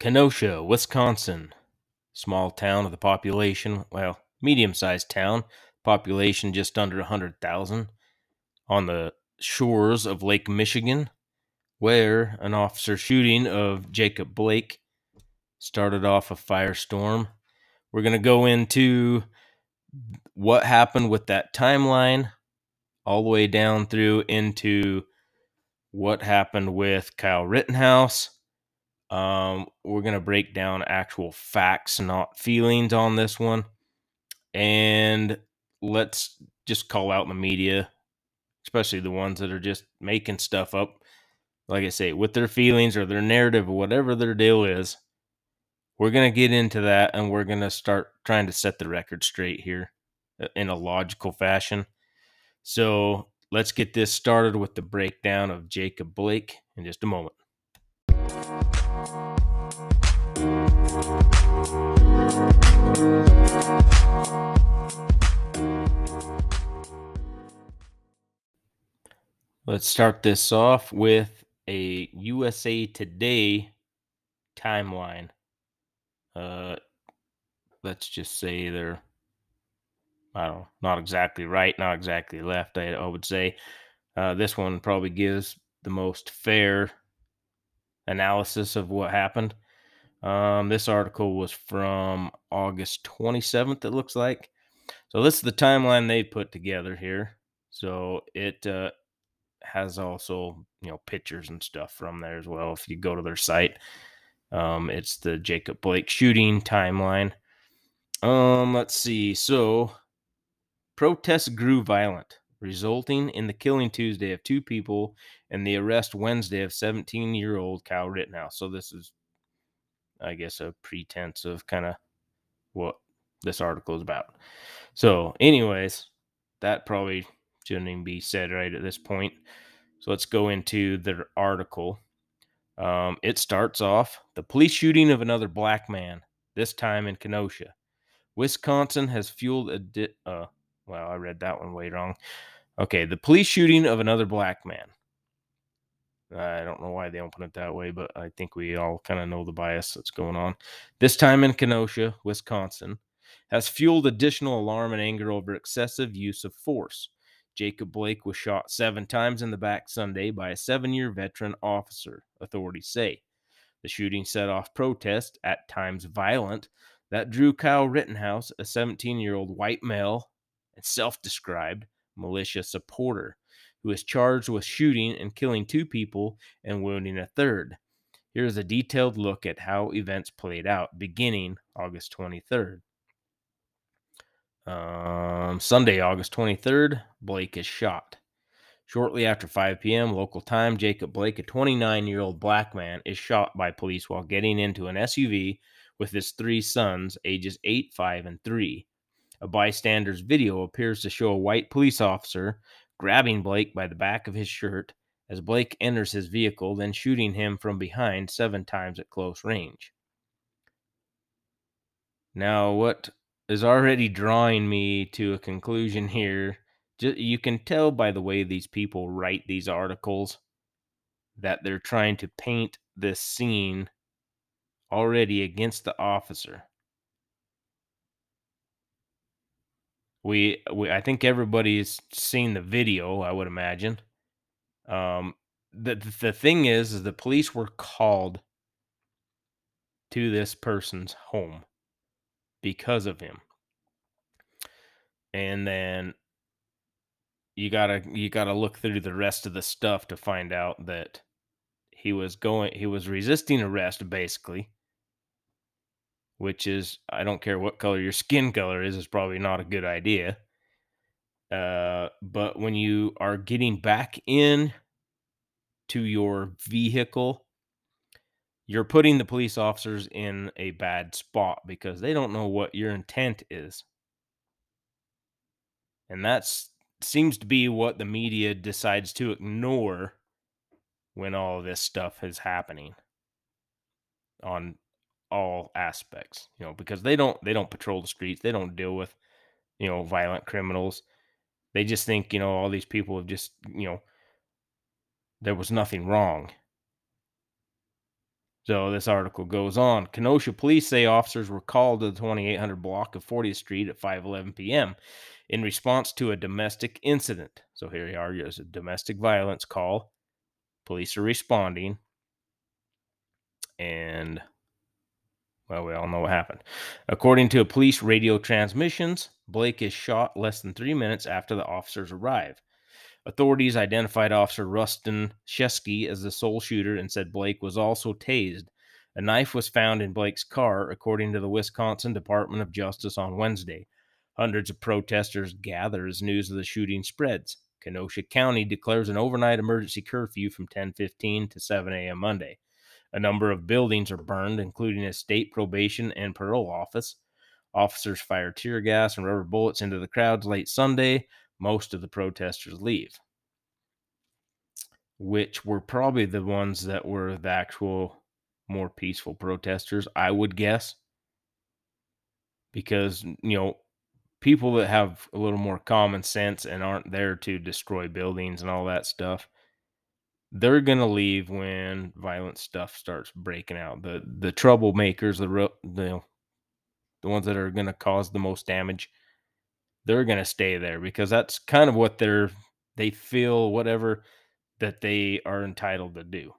Kenosha, Wisconsin. Small town of the population, well, medium sized town, population just under 100,000, on the shores of Lake Michigan, where an officer shooting of Jacob Blake started off a firestorm. We're going to go into what happened with that timeline all the way down through into what happened with Kyle Rittenhouse. Um, we're going to break down actual facts, not feelings on this one. And let's just call out the media, especially the ones that are just making stuff up. Like I say, with their feelings or their narrative or whatever their deal is. We're going to get into that and we're going to start trying to set the record straight here uh, in a logical fashion. So let's get this started with the breakdown of Jacob Blake in just a moment. Let's start this off with a USA Today timeline. Uh, let's just say they're, I don't know, not exactly right, not exactly left. I, I would say uh, this one probably gives the most fair analysis of what happened. Um, this article was from August 27th, it looks like. So this is the timeline they put together here. So it uh, has also you know pictures and stuff from there as well. If you go to their site, um, it's the Jacob Blake shooting timeline. Um, let's see. So protests grew violent, resulting in the killing Tuesday of two people and the arrest Wednesday of 17-year-old Kyle Rittenhouse. So this is, I guess, a pretense of kind of what this article is about. So, anyways, that probably shouldn't even be said right at this point. So let's go into the article. Um, it starts off the police shooting of another black man, this time in Kenosha. Wisconsin has fueled a. Di- uh, well, I read that one way wrong. Okay, the police shooting of another black man. I don't know why they open it that way, but I think we all kind of know the bias that's going on. This time in Kenosha, Wisconsin, has fueled additional alarm and anger over excessive use of force. Jacob Blake was shot seven times in the back Sunday by a seven year veteran officer, authorities say. The shooting set off protests, at times violent, that drew Kyle Rittenhouse, a 17 year old white male and self described militia supporter, who is charged with shooting and killing two people and wounding a third. Here is a detailed look at how events played out beginning August 23rd. Um, Sunday, August 23rd, Blake is shot. Shortly after 5 p.m. local time, Jacob Blake, a 29 year old black man, is shot by police while getting into an SUV with his three sons, ages 8, 5, and 3. A bystander's video appears to show a white police officer grabbing Blake by the back of his shirt as Blake enters his vehicle, then shooting him from behind seven times at close range. Now, what is already drawing me to a conclusion here. You can tell by the way these people write these articles that they're trying to paint this scene already against the officer. We, we I think everybody's seen the video, I would imagine. Um the the thing is, is the police were called to this person's home because of him. And then you gotta you gotta look through the rest of the stuff to find out that he was going he was resisting arrest basically which is i don't care what color your skin color is is probably not a good idea uh, but when you are getting back in to your vehicle you're putting the police officers in a bad spot because they don't know what your intent is. And that seems to be what the media decides to ignore when all this stuff is happening on all aspects, you know, because they don't they don't patrol the streets, they don't deal with, you know, violent criminals. They just think, you know, all these people have just, you know, there was nothing wrong So this article goes on. Kenosha police say officers were called to the 2800 block of 40th Street at 5:11 p.m. in response to a domestic incident. So here you are, there's a domestic violence call. Police are responding, and well, we all know what happened. According to police radio transmissions, Blake is shot less than three minutes after the officers arrive. Authorities identified Officer Rusten Sheskey as the sole shooter and said Blake was also tased. A knife was found in Blake's car, according to the Wisconsin Department of Justice on Wednesday. Hundreds of protesters gather as news of the shooting spreads. Kenosha County declares an overnight emergency curfew from 10:15 to 7 a.m. Monday. A number of buildings are burned, including a state probation and parole office. Officers fire tear gas and rubber bullets into the crowds late Sunday, most of the protesters leave, which were probably the ones that were the actual more peaceful protesters, I would guess. Because, you know, people that have a little more common sense and aren't there to destroy buildings and all that stuff, they're to leave when violent stuff starts breaking out. The the troublemakers, the the the ones that are to cause the most damage, they're to stay there because that's kind of what they're they feel whatever that they are entitled to do.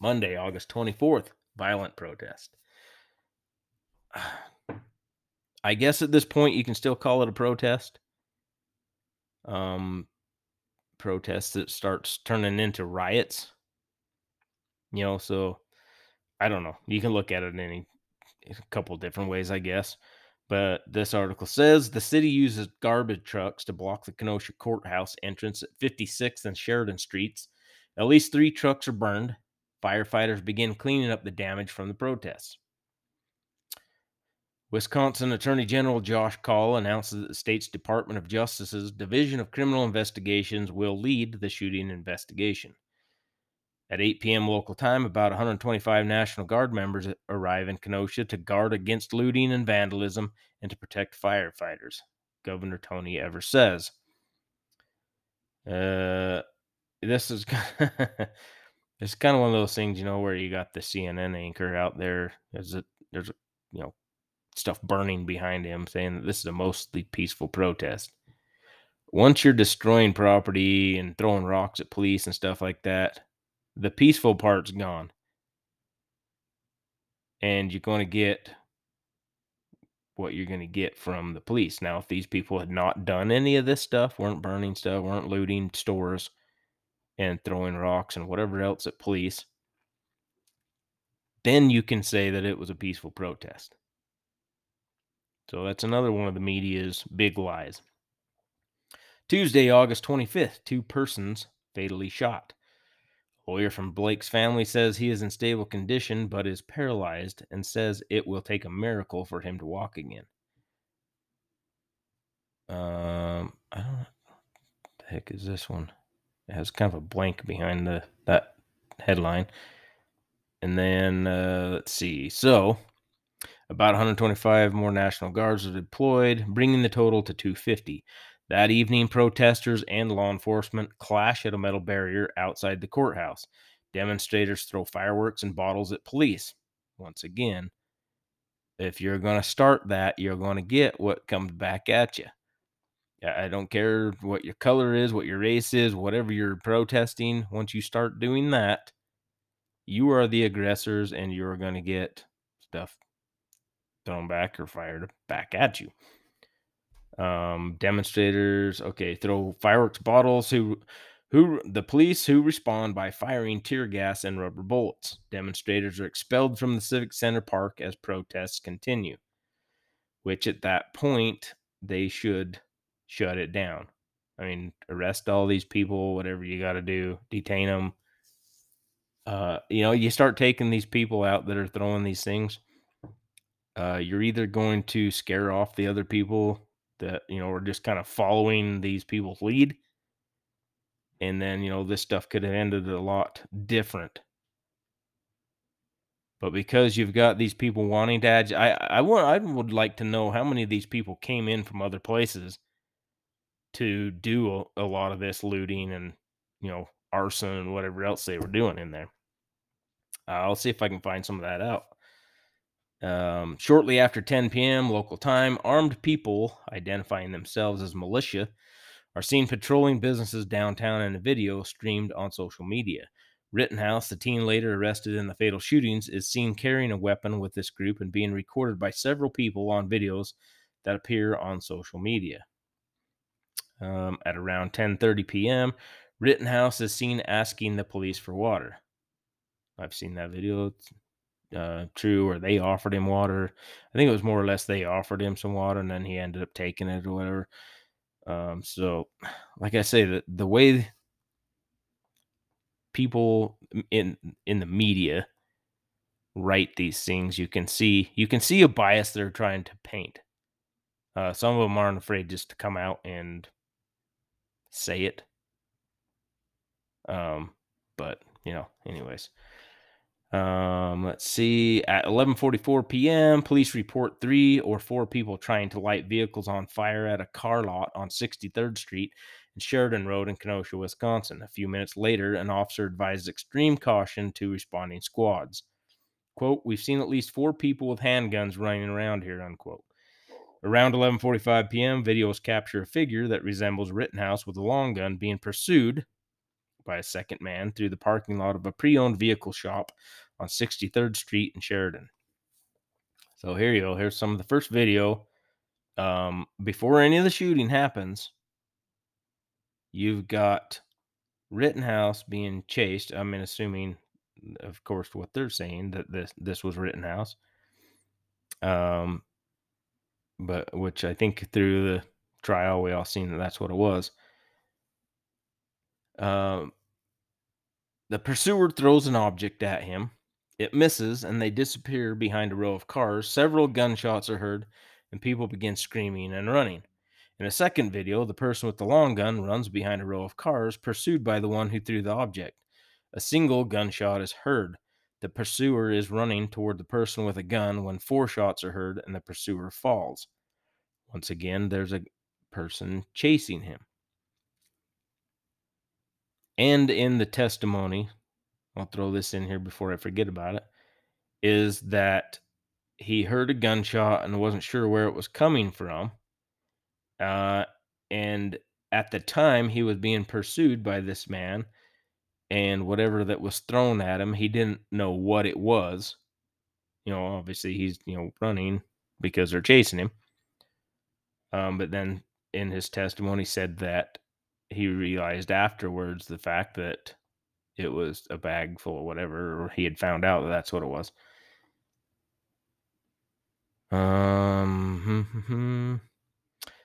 Monday, August 24th, violent protest. I guess at this point you can still call it a protest. Um protest that starts turning into riots. You know, so I don't know. You can look at it in any a couple different ways, I guess. But this article says the city uses garbage trucks to block the Kenosha courthouse entrance at 56th and Sheridan Streets. At least three trucks are burned. Firefighters begin cleaning up the damage from the protests. Wisconsin Attorney General Josh Kaul announced that the state's Department of Justice's Division of Criminal Investigations will lead the shooting investigation. At 8 p.m. local time, about 125 National Guard members arrive in Kenosha to guard against looting and vandalism and to protect firefighters, Governor Tony Evers says. Uh, this is it's kind of one of those things, you know, where you got the CNN anchor out there. There's a there's a you know stuff burning behind him, saying that this is a mostly peaceful protest. Once you're destroying property and throwing rocks at police and stuff like that, the peaceful part's gone. And you're going to get what you're going to get from the police. Now, if these people had not done any of this stuff, weren't burning stuff, weren't looting stores and throwing rocks and whatever else at police, then you can say that it was a peaceful protest. So that's another one of the media's big lies. Tuesday, August 25th, two persons fatally shot. Lawyer from Blake's family says he is in stable condition but is paralyzed and says it will take a miracle for him to walk again. Um, I don't know. the heck is this one? It has kind of a blank behind the that headline. And then uh, let's see. So, about 125 more National Guards are deployed, bringing the total to 250. That evening, protesters and law enforcement clash at a metal barrier outside the courthouse. Demonstrators throw fireworks and bottles at police. Once again, if you're going to start that, you're going to get what comes back at you. I don't care what your color is, what your race is, whatever you're protesting. Once you start doing that, you are the aggressors and you're going to get stuff thrown back or fired back at you. Um, demonstrators okay throw fireworks bottles. Who who the police who respond by firing tear gas and rubber bullets. Demonstrators are expelled from the civic center park as protests continue which at that point they should shut it down. I mean arrest all these people whatever you got to do detain them uh, you know you start taking these people out that are throwing these things uh, you're either going to scare off the other people that you know are just kind of following these people's lead and then you know this stuff could have ended a lot different but because you've got these people wanting to I I want I would like to know how many of these people came in from other places to do a, a lot of this looting and you know arson and whatever else they were doing in there. I'll see if I can find some of that out. Um, shortly after 10 p.m. local time, armed people identifying themselves as militia are seen patrolling businesses downtown in a video streamed on social media. Rittenhouse, the teen later arrested in the fatal shootings, is seen carrying a weapon with this group and being recorded by several people on videos that appear on social media. Um, at around 10:30 p.m., Rittenhouse is seen asking the police for water. I've seen that video. It's, uh, true, or they offered him water. I think it was more or less they offered him some water, and then he ended up taking it or whatever. Um, so, like I say, the the way people in in the media write these things, you can see you can see a bias they're trying to paint. Uh, some of them aren't afraid just to come out and say it. Um, but you know, anyways. Um, let's see. At 11:44 p.m., police report three or four people trying to light vehicles on fire at a car lot on 63rd Street and Sheridan Road in Kenosha, Wisconsin. A few minutes later, an officer advised extreme caution to responding squads. "Quote: We've seen at least four people with handguns running around here." Unquote. Around 11:45 p.m., videos capture a figure that resembles Rittenhouse with a long gun being pursued by a second man through the parking lot of a pre-owned vehicle shop on 63rd Street in Sheridan. So here you go. Here's some of the first video. Um, before any of the shooting happens, you've got Rittenhouse being chased. I mean, assuming, of course, what they're saying that this this was Rittenhouse. Um, but which I think through the trial we all seen that that's what it was. Um, the pursuer throws an object at him. It misses, and they disappear behind a row of cars. Several gunshots are heard, and people begin screaming and running. In a second video, the person with the long gun runs behind a row of cars, pursued by the one who threw the object. A single gunshot is heard. The pursuer is running toward the person with a gun when four shots are heard and the pursuer falls. Once again, there's a person chasing him. And in the testimony, I'll throw this in here before I forget about it, is that he heard a gunshot and wasn't sure where it was coming from. Uh, and at the time, he was being pursued by this man, and whatever that was thrown at him, he didn't know what it was. You know, obviously, he's, you know, running because they're chasing him. Um, but then in his testimony said that he realized afterwards the fact that it was a bag full of whatever, or he had found out that that's what it was. Um, hmm, hmm, hmm.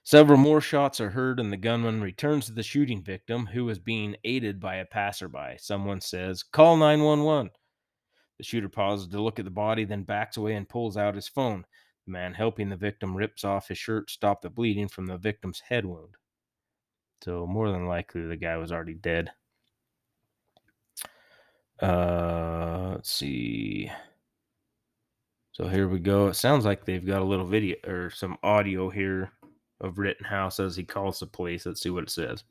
several more shots are heard, and the gunman returns to the shooting victim, who is being aided by a passerby. Someone says, "Call 911." The shooter pauses to look at the body, then backs away and pulls out his phone. The man helping the victim rips off his shirt, stop the bleeding from the victim's head wound. So more than likely, the guy was already dead. Uh, let's see. So here we go. It sounds like they've got a little video or some audio here of Rittenhouse as he calls the police. Let's see what it says.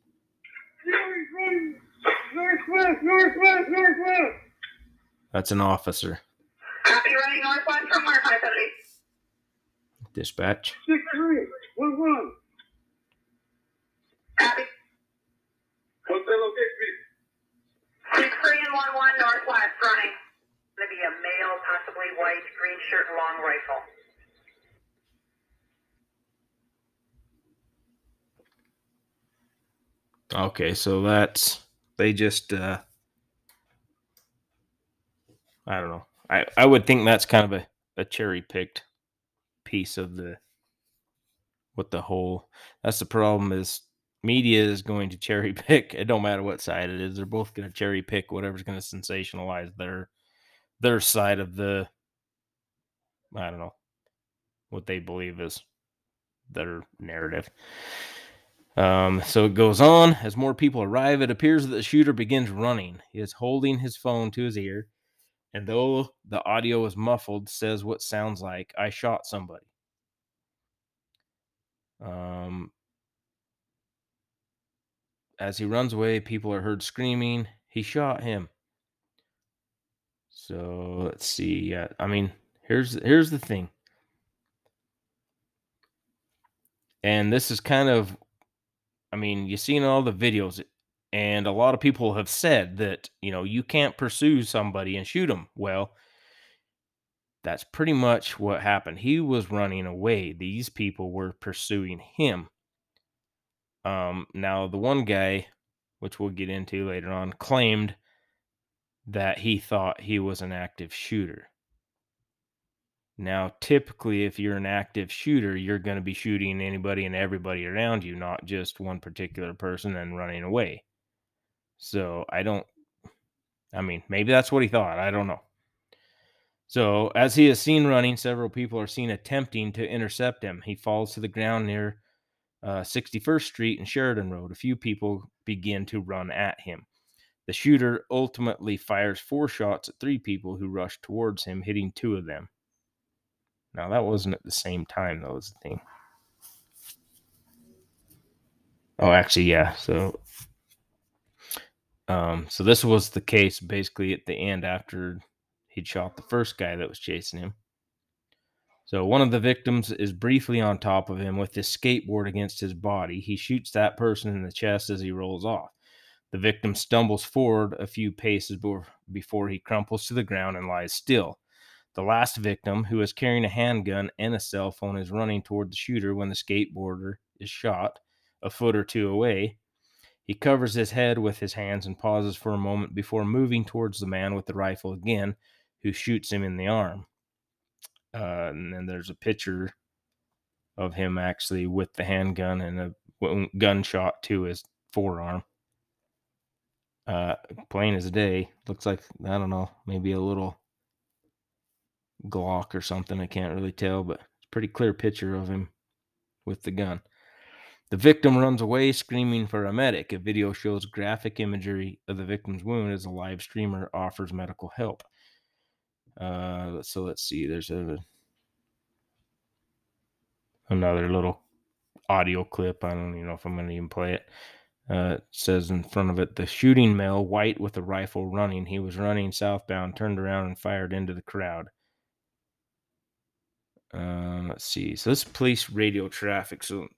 Northwest, northwest, northwest. That's an officer. Northwest from where 570. Dispatch. Six three, one one. Copy. What's that location? Six three and one one northwest running. Gonna be a male, possibly white, green shirt, long rifle. Okay, so that's they just uh I don't know. I I would think that's kind of a, a cherry picked piece of the what the whole that's the problem is media is going to cherry pick it don't matter what side it is they're both going to cherry pick whatever's going to sensationalize their their side of the i don't know what they believe is their narrative. Um, so it goes on as more people arrive it appears that the shooter begins running. He is holding his phone to his ear and though the audio is muffled says what sounds like i shot somebody. Um, as he runs away, people are heard screaming, He shot him. So let's see. Yeah, I mean, here's here's the thing. And this is kind of I mean, you've seen all the videos and a lot of people have said that, you know, you can't pursue somebody and shoot them. Well, that's pretty much what happened. He was running away. These people were pursuing him. Um, now the one guy, which we'll get into later on, claimed that he thought he was an active shooter. Now, typically, if you're an active shooter, you're going to be shooting anybody and everybody around you, not just one particular person and running away. So I don't, I mean, maybe that's what he thought. I don't know. So, as he is seen running, several people are seen attempting to intercept him. He falls to the ground near uh, 61st Street and Sheridan Road. A few people begin to run at him. The shooter ultimately fires four shots at three people who rush towards him, hitting two of them. Now, that wasn't at the same time, though, was the thing. Oh, actually, yeah. So, um, so this was the case basically at the end after he'd shot the first guy that was chasing him. So one of the victims is briefly on top of him with his skateboard against his body. He shoots that person in the chest as he rolls off. The victim stumbles forward a few paces before he crumples to the ground and lies still. The last victim, who is carrying a handgun and a cell phone, is running toward the shooter when the skateboarder is shot a foot or two away. He covers his head with his hands and pauses for a moment before moving towards the man with the rifle again, who shoots him in the arm. Uh, and then there's a picture of him actually with the handgun and a gunshot to his forearm. Uh, plain as day. Looks like I don't know, maybe a little Glock or something. I can't really tell, but it's a pretty clear picture of him with the gun. The victim runs away screaming for a medic. A video shows graphic imagery of the victim's wound as a live streamer offers medical help. Uh, so let's see. There's a another little audio clip. I don't even know if I'm going to even play it. Uh, it says in front of it, the shooting male, white with a rifle, running. He was running southbound, turned around and fired into the crowd. Uh, let's see. So this police radio traffic. So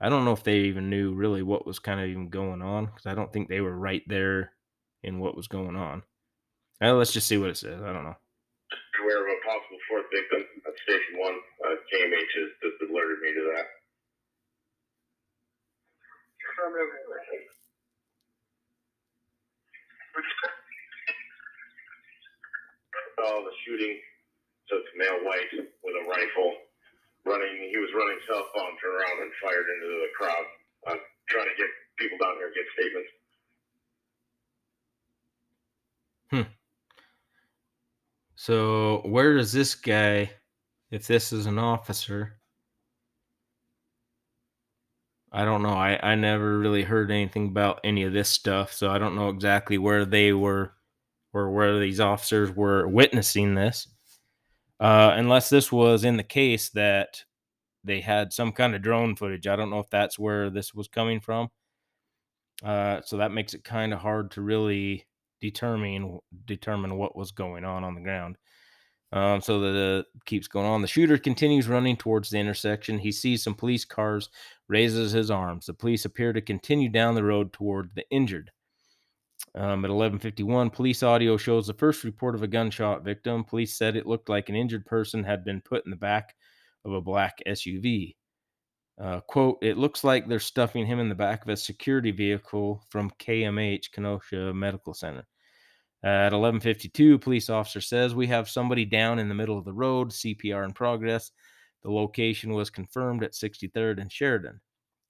I don't know if they even knew really what was kind of even going on because I don't think they were right there in what was going on. Uh, let's just see what it says. I don't know. Aware of a possible fourth victim at Station 1. Uh, KMH has just alerted me to that. Oh, the shooting. So it's male white with a rifle running. He was running southbound, turned around and fired into the crowd. I'm trying to get people down here to get statements. So where is this guy? If this is an officer, I don't know. I I never really heard anything about any of this stuff, so I don't know exactly where they were or where these officers were witnessing this. Uh, unless this was in the case that they had some kind of drone footage. I don't know if that's where this was coming from. Uh, so that makes it kind of hard to really determine determine what was going on on the ground. Um, so the keeps going on. The shooter continues running towards the intersection. He sees some police cars, raises his arms. The police appear to continue down the road toward the injured. Um, at 11:51, police audio shows the first report of a gunshot victim. Police said it looked like an injured person had been put in the back of a black SUV. Uh, quote, it looks like they're stuffing him in the back of a security vehicle from KMH Kenosha Medical Center. At 11:52, police officer says we have somebody down in the middle of the road, CPR in progress. The location was confirmed at 63rd and Sheridan.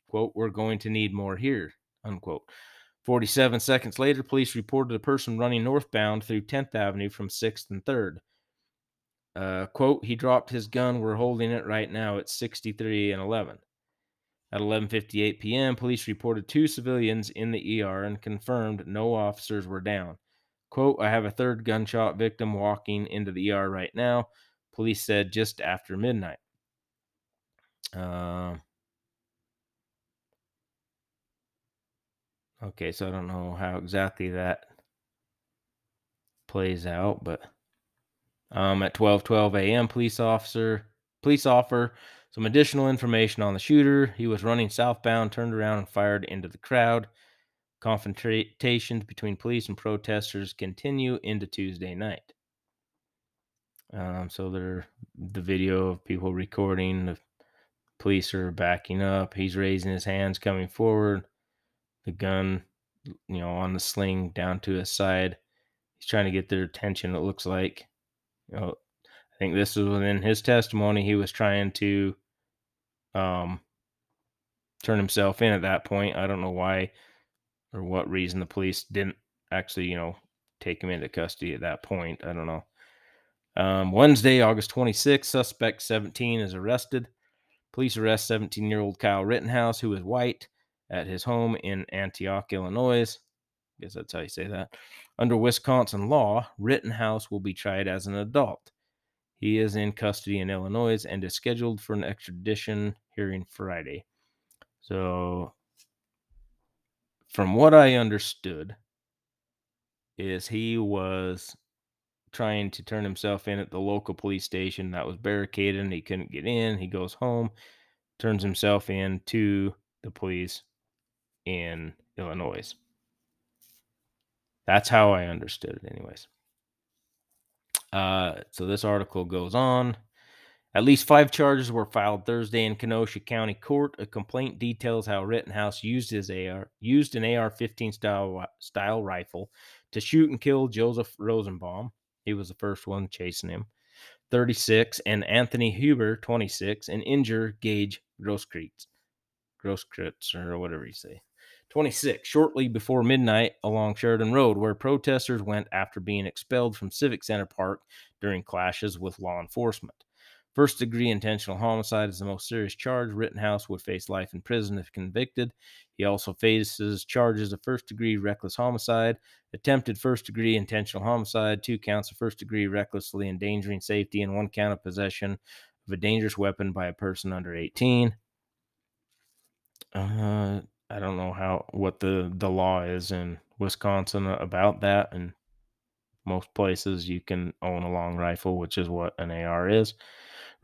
Quote, we're going to need more here, unquote. 47 seconds later, police reported a person running northbound through 10th Avenue from 6th and 3rd. Uh, quote, he dropped his gun. We're holding it right now at 63 and 11. At 11:58 p.m., police reported two civilians in the ER and confirmed no officers were down. Quote, I have a third gunshot victim walking into the ER right now, police said just after midnight. Uh, okay, so I don't know how exactly that plays out. But um, at 12:12 a.m., police officer police offer some additional information on the shooter. He was running southbound, turned around, and fired into the crowd. Confrontations between police and protesters continue into Tuesday night. Um, so there, the video of people recording, the police are backing up. He's raising his hands, coming forward. The gun, you know, on the sling down to his side. He's trying to get their attention. It looks like, you know, I think this was within his testimony. He was trying to, um, turn himself in at that point. I don't know why or what reason the police didn't actually, you know, take him into custody at that point. I don't know. Um, Wednesday, August 26th, suspect 17 is arrested. Police arrest 17 year old Kyle Rittenhouse, who is white, at his home in Antioch, Illinois. I guess that's how you say that. Under Wisconsin law, Rittenhouse will be tried as an adult. He is in custody in Illinois and is scheduled for an extradition hearing Friday. So, from what I understood, is he was trying to turn himself in at the local police station that was barricaded and he couldn't get in. He goes home, turns himself in to the police in Illinois. That's how I understood it, anyways. Uh, so this article goes on. At least five charges were filed Thursday in Kenosha County Court. A complaint details how Rittenhouse used his AR used an AR-15 style style rifle to shoot and kill Joseph Rosenbaum. He was the first one chasing him. 36 and Anthony Huber, 26, and injure Gage Grosskreutz. Grosskreutz or whatever you say. 26, shortly before midnight along Sheridan Road, where protesters went after being expelled from Civic Center Park during clashes with law enforcement. First degree intentional homicide is the most serious charge. Rittenhouse would face life in prison if convicted. He also faces charges of first degree reckless homicide, attempted first degree intentional homicide, two counts of first degree recklessly endangering safety, and one count of possession of a dangerous weapon by a person under 18. Uh, I don't know how what the the law is in Wisconsin about that. And most places you can own a long rifle, which is what an AR is.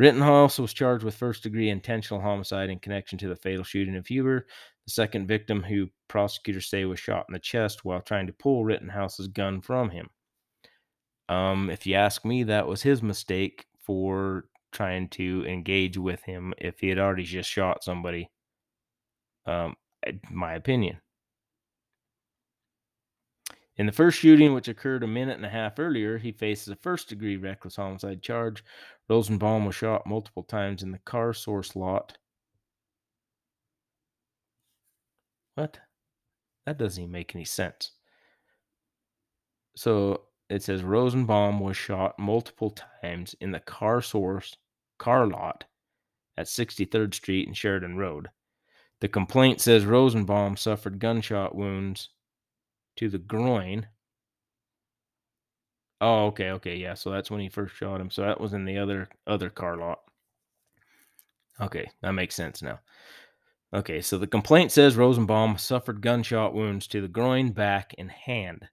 Rittenhouse was charged with first degree intentional homicide in connection to the fatal shooting of Huber, the second victim who prosecutors say was shot in the chest while trying to pull Rittenhouse's gun from him. Um, if you ask me, that was his mistake for trying to engage with him if he had already just shot somebody. Um, my opinion. In the first shooting, which occurred a minute and a half earlier, he faces a first degree reckless homicide charge. Rosenbaum was shot multiple times in the car source lot. What? That doesn't even make any sense. So it says Rosenbaum was shot multiple times in the car source car lot at 63rd Street and Sheridan Road. The complaint says Rosenbaum suffered gunshot wounds to the groin. Oh, okay, okay, yeah. So that's when he first shot him. So that was in the other other car lot. Okay, that makes sense now. Okay, so the complaint says Rosenbaum suffered gunshot wounds to the groin, back, and hand.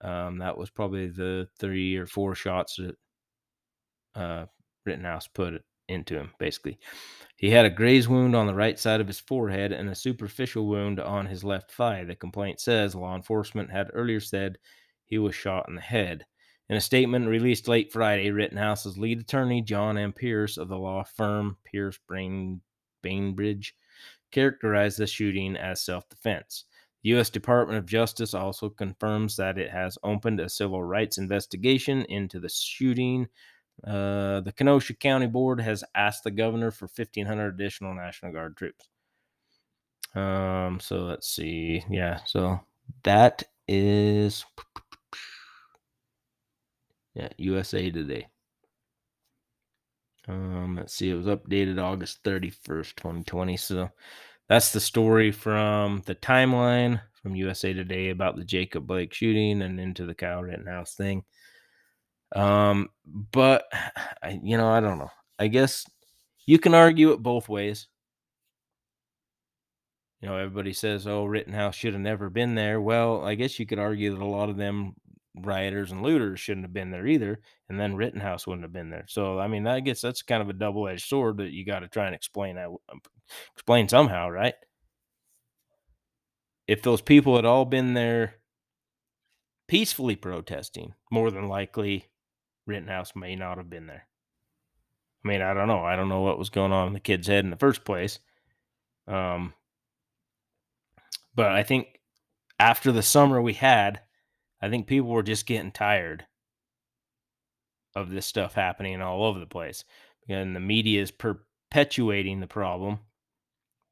Um, that was probably the three or four shots that uh, Rittenhouse put into him, basically. He had a graze wound on the right side of his forehead and a superficial wound on his left thigh. The complaint says law enforcement had earlier said he was shot in the head. In a statement released late Friday, Rittenhouse's lead attorney, John M. Pierce of the law firm Pierce Brain, Bainbridge, characterized the shooting as self defense. The U.S. Department of Justice also confirms that it has opened a civil rights investigation into the shooting uh, the Kenosha County Board has asked the governor for 1,500 additional National Guard troops. Um, so let's see. Yeah, so that is yeah, USA Today. Um, let's see, it was updated August 31st, 2020. So that's the story from the timeline from USA Today about the Jacob Blake shooting and into the Kyle Rittenhouse thing. Um, but I, you know, I don't know. I guess you can argue it both ways. You know, everybody says, "Oh, Rittenhouse should have never been there." Well, I guess you could argue that a lot of them rioters and looters shouldn't have been there either, and then Rittenhouse wouldn't have been there. So I mean, I guess that's kind of a double edged sword that you got to try and explain that um, explain somehow, right? If those people had all been there peacefully protesting, more than likely Rittenhouse may not have been there. I mean, I don't know. I don't know what was going on in the kid's head in the first place. Um, but I think after the summer we had, I think people were just getting tired of this stuff happening all over the place. And the media is perpetuating the problem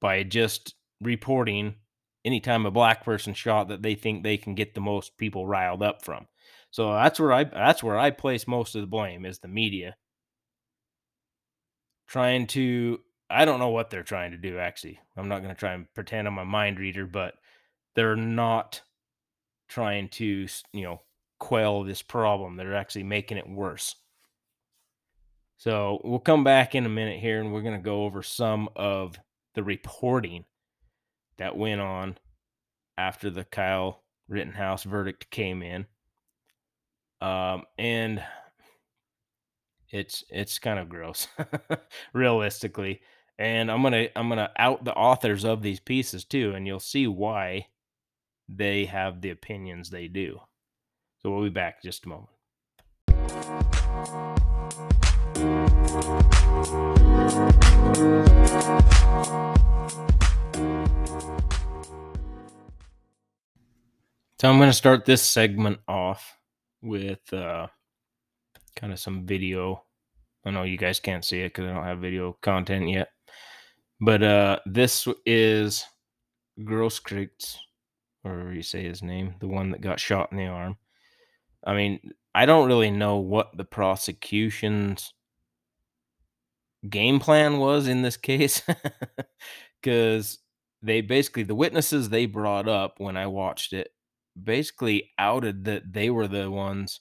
by just reporting anytime a black person shot that they think they can get the most people riled up from. So that's where I that's where I place most of the blame is the media trying to I don't know what they're trying to do actually. I'm not going to try and pretend I'm a mind reader, but they're not trying to, you know, quell this problem. They're actually making it worse. So, we'll come back in a minute here and we're going to go over some of the reporting that went on after the Kyle Rittenhouse verdict came in. Um, and it's it's kind of gross realistically and i'm gonna i'm gonna out the authors of these pieces too and you'll see why they have the opinions they do so we'll be back just a moment so i'm going to start this segment off with uh kind of some video. I know you guys can't see it because I don't have video content yet. But uh this is Grosskreutz, or you say his name, the one that got shot in the arm. I mean, I don't really know what the prosecution's game plan was in this case because they basically the witnesses they brought up when I watched it basically outed that they were the ones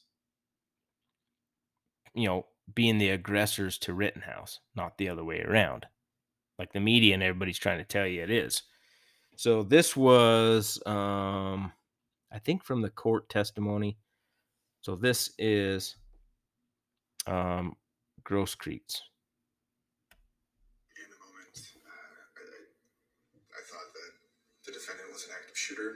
you know, being the aggressors to Rittenhouse, not the other way around. Like the media and everybody's trying to tell you it is. So this was, um, I think, from the court testimony. So this is um, Grosskreutz. In a moment, uh, I, I thought that the defendant was an active shooter.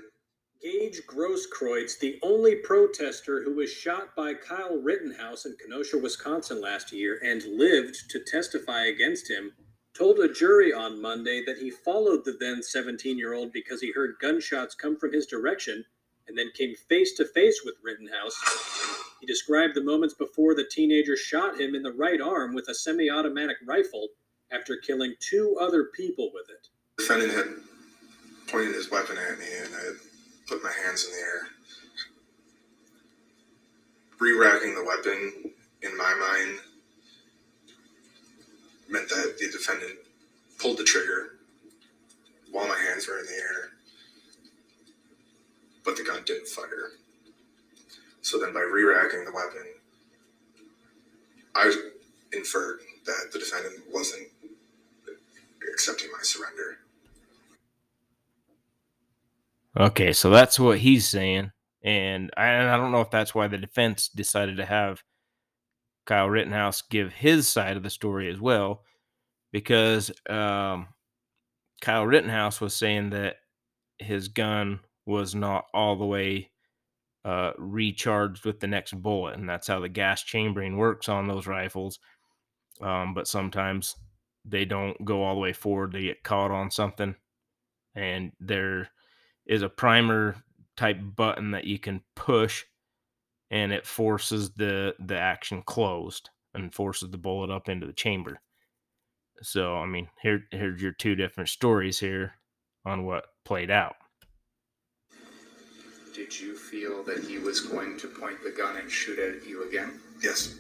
Gage Grosskreutz, the only protester who was shot by Kyle Rittenhouse in Kenosha, Wisconsin last year and lived to testify against him, told a jury on Monday that he followed the then 17 year old because he heard gunshots come from his direction and then came face to face with Rittenhouse. He described the moments before the teenager shot him in the right arm with a semi automatic rifle after killing two other people with it. The defendant had pointed his weapon at me, and I put my hands in the air. Re-racking the weapon in my mind meant that the defendant pulled the trigger while my hands were in the air, but the gun didn't fire. So then, by re-racking the weapon, I inferred that the defendant wasn't accepting my surrender. Okay, so that's what he's saying, and I, and I don't know if that's why the defense decided to have Kyle Rittenhouse give his side of the story as well, because um, Kyle Rittenhouse was saying that his gun was not all the way uh, recharged with the next bullet, and that's how the gas chambering works on those rifles. Um, but sometimes they don't go all the way forward; they get caught on something, and they're a primer type button that you can push and it forces the the action closed and forces the bullet up into the chamber. So I mean, here here's your two different stories here on what played out. Did you feel that he was going to point the gun and shoot at you again? Yes.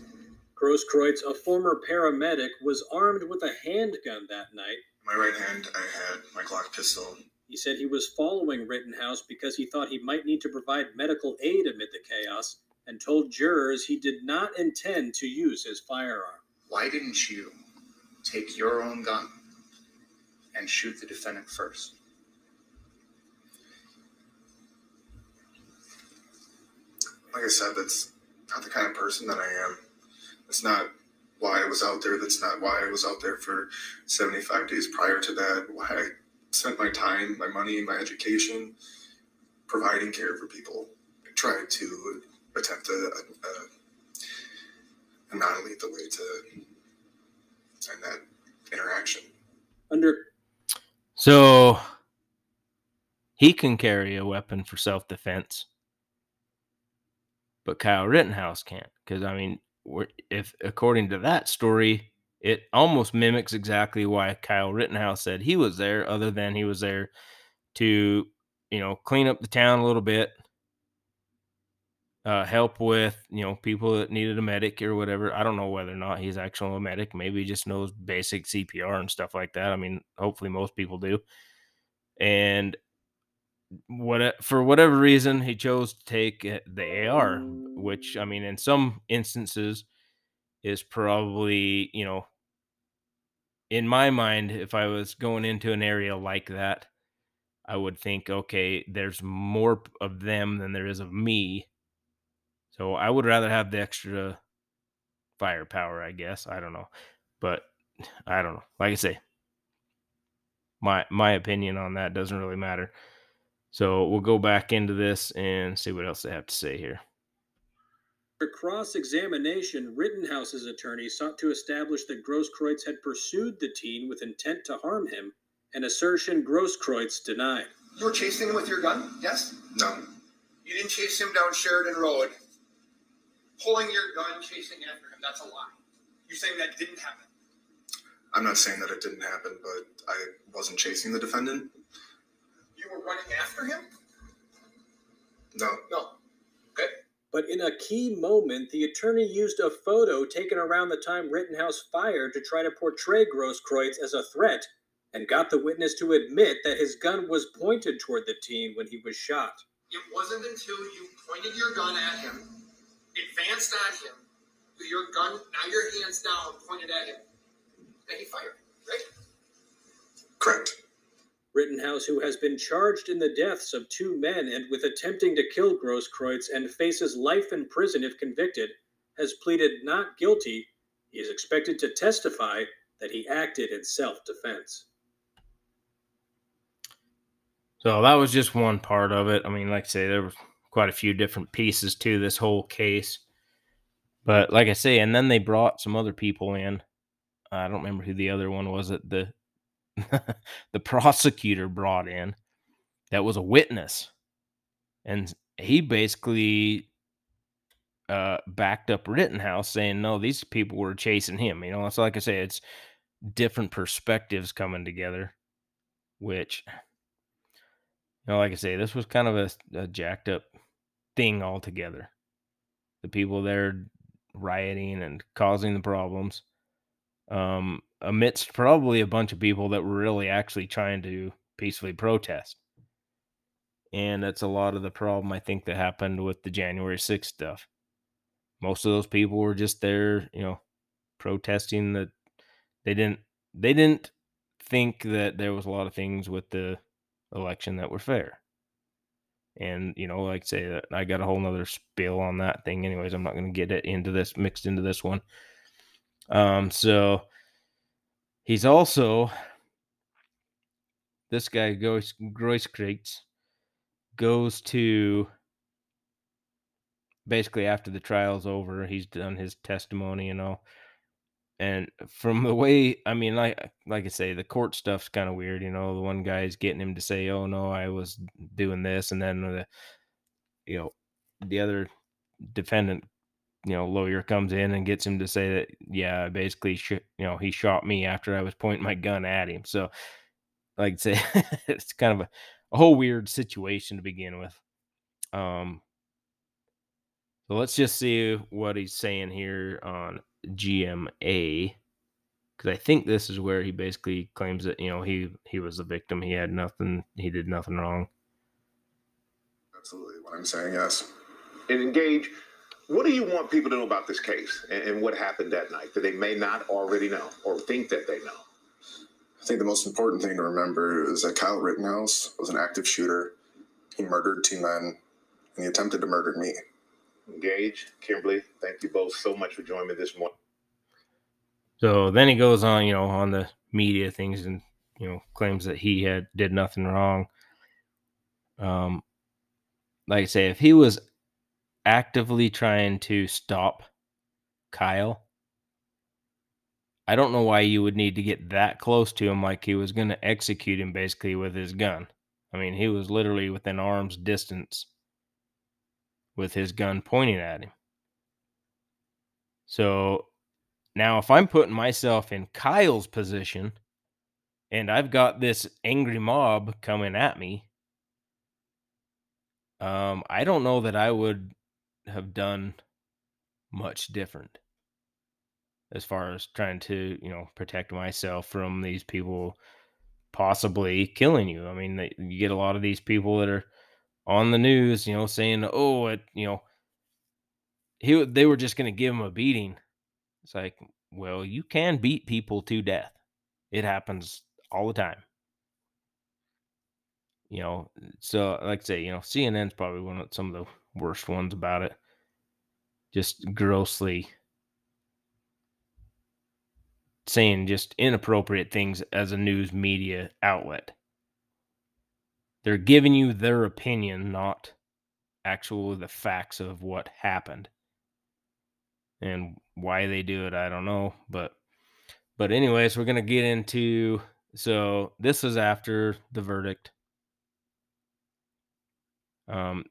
Grosskreutz, a former paramedic, was armed with a handgun that night. In my right hand, I had my Glock pistol. He said he was following Rittenhouse because he thought he might need to provide medical aid amid the chaos and told jurors he did not intend to use his firearm. Why didn't you take your own gun and shoot the defendant first? like I said, that's not the kind of person that I am. That's not why I was out there. That's not why I was out there for 75 days prior to that. Why I spent my time, my money, my education providing care for people. I tried to attempt to a, a non lethal way to end that interaction. Under So he can carry a weapon for self defense, but Kyle Rittenhouse can't. Because I mean, if according to that story, it almost mimics exactly why Kyle Rittenhouse said he was there, other than he was there to, you know, clean up the town a little bit, uh, help with, you know, people that needed a medic or whatever. I don't know whether or not he's actually a medic. Maybe he just knows basic CPR and stuff like that. I mean, hopefully most people do. And what for whatever reason he chose to take uh, the AR, which I mean, in some instances, is probably you know, in my mind, if I was going into an area like that, I would think, okay, there's more of them than there is of me, so I would rather have the extra firepower, I guess. I don't know, but I don't know. Like I say, my my opinion on that doesn't really matter. So we'll go back into this and see what else they have to say here. cross examination, Rittenhouse's attorney sought to establish that Grosskreutz had pursued the teen with intent to harm him, an assertion Grosskreutz denied. You were chasing him with your gun? Yes? No, You didn't chase him down Sheridan Road, pulling your gun, chasing after him. That's a lie. You're saying that didn't happen. I'm not saying that it didn't happen, but I wasn't chasing the defendant. You were running after him? No, No. Okay. But in a key moment, the attorney used a photo taken around the time Rittenhouse fired to try to portray Grosskreutz as a threat and got the witness to admit that his gun was pointed toward the teen when he was shot. It wasn't until you pointed your gun at him, advanced at him, with your gun, now your hands down, pointed at him, and he fired, right? correct. Rittenhouse, who has been charged in the deaths of two men and with attempting to kill Grosskreutz and faces life in prison if convicted, has pleaded not guilty. He is expected to testify that he acted in self defense. So that was just one part of it. I mean, like I say, there was quite a few different pieces to this whole case. But like I say, and then they brought some other people in. I don't remember who the other one was that the the prosecutor brought in that was a witness. And he basically uh backed up Rittenhouse saying no, these people were chasing him. You know, it's like I say, it's different perspectives coming together, which you know, like I say, this was kind of a, a jacked up thing altogether. The people there rioting and causing the problems, um, amidst probably a bunch of people that were really actually trying to peacefully protest. And that's a lot of the problem I think that happened with the January 6th stuff. Most of those people were just there, you know, protesting that they didn't they didn't think that there was a lot of things with the election that were fair. And you know, like say that I got a whole nother spill on that thing. Anyways, I'm not going to get it into this mixed into this one. Um, so he's also this guy goes goes to basically after the trial's over, he's done his testimony and all. And from the way, I mean, like like I say, the court stuff's kind of weird. You know, the one guy's getting him to say, "Oh no, I was doing this," and then the, you know, the other defendant, you know, lawyer comes in and gets him to say that, yeah, basically, sh- you know, he shot me after I was pointing my gun at him. So, like I say, it's kind of a, a whole weird situation to begin with. Um, so let's just see what he's saying here on GMA because I think this is where he basically claims that you know he he was the victim. He had nothing. He did nothing wrong. Absolutely what I'm saying, yes. and engage. What do you want people to know about this case and, and what happened that night that they may not already know or think that they know? I think the most important thing to remember is that Kyle Rittenhouse was an active shooter. He murdered two men and he attempted to murder me. Gage, Kimberly, thank you both so much for joining me this morning. So then he goes on, you know, on the media things and you know claims that he had did nothing wrong. Um, like I say, if he was actively trying to stop Kyle, I don't know why you would need to get that close to him like he was going to execute him basically with his gun. I mean, he was literally within arm's distance with his gun pointing at him. So now, if I'm putting myself in Kyle's position and I've got this angry mob coming at me, um, I don't know that I would have done much different as far as trying to, you know, protect myself from these people possibly killing you. I mean, you get a lot of these people that are on the news, you know, saying, "Oh, it, you know, he they were just going to give him a beating." It's like, well, you can beat people to death. It happens all the time. You know, so like I say, you know, CNN's probably one of some of the worst ones about it. Just grossly saying just inappropriate things as a news media outlet. They're giving you their opinion, not actual the facts of what happened. And why they do it, I don't know, but but anyways, we're going to get into so this is after the verdict. Um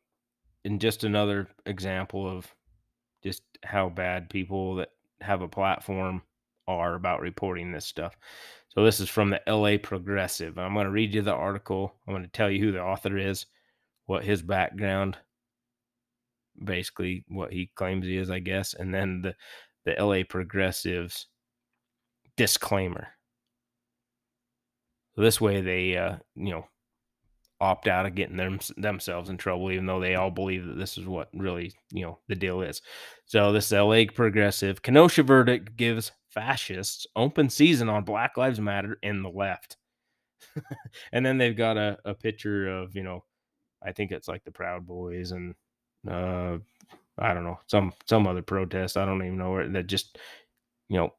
and just another example of just how bad people that have a platform are about reporting this stuff. So this is from the LA Progressive. I'm going to read you the article. I'm going to tell you who the author is, what his background, basically what he claims he is, I guess, and then the the LA Progressives disclaimer. So this way they uh, you know, opt out of getting them themselves in trouble, even though they all believe that this is what really, you know, the deal is. So this is LA Progressive Kenosha verdict gives fascists open season on Black Lives Matter in the left. and then they've got a, a picture of, you know, I think it's like the Proud Boys and uh I don't know, some some other protest. I don't even know where that just, you know,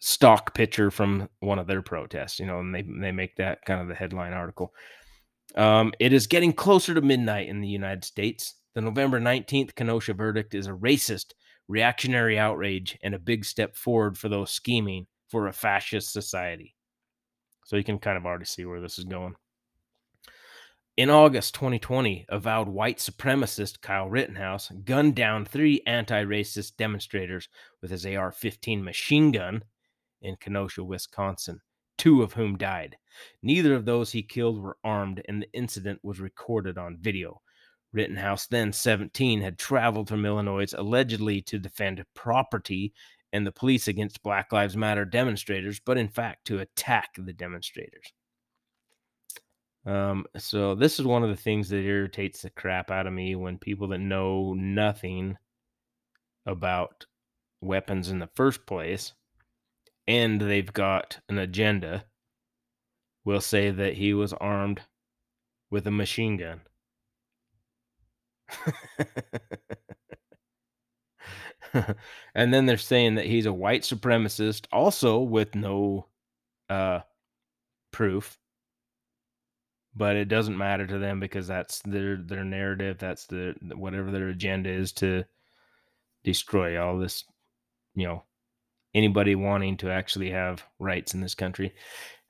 stock picture from one of their protests, you know, and they they make that kind of the headline article. Um, it is getting closer to midnight in the United States. The November 19th Kenosha verdict is a racist, reactionary outrage and a big step forward for those scheming for a fascist society. So you can kind of already see where this is going. In August 2020, avowed white supremacist Kyle Rittenhouse gunned down three anti racist demonstrators with his AR 15 machine gun in Kenosha, Wisconsin two of whom died. Neither of those he killed were armed, and the incident was recorded on video. Rittenhouse, then 17, had traveled from Illinois allegedly to defend property and the police against Black Lives Matter demonstrators, but in fact to attack the demonstrators. Um, so this is one of the things that irritates the crap out of me when people that know nothing about weapons in the first place and they've got an agenda will say that he was armed with a machine gun. And then they're saying that he's a white supremacist also with no uh proof but it doesn't matter to them because that's their their narrative that's the whatever their agenda is to destroy all this you know anybody wanting to actually have rights in this country.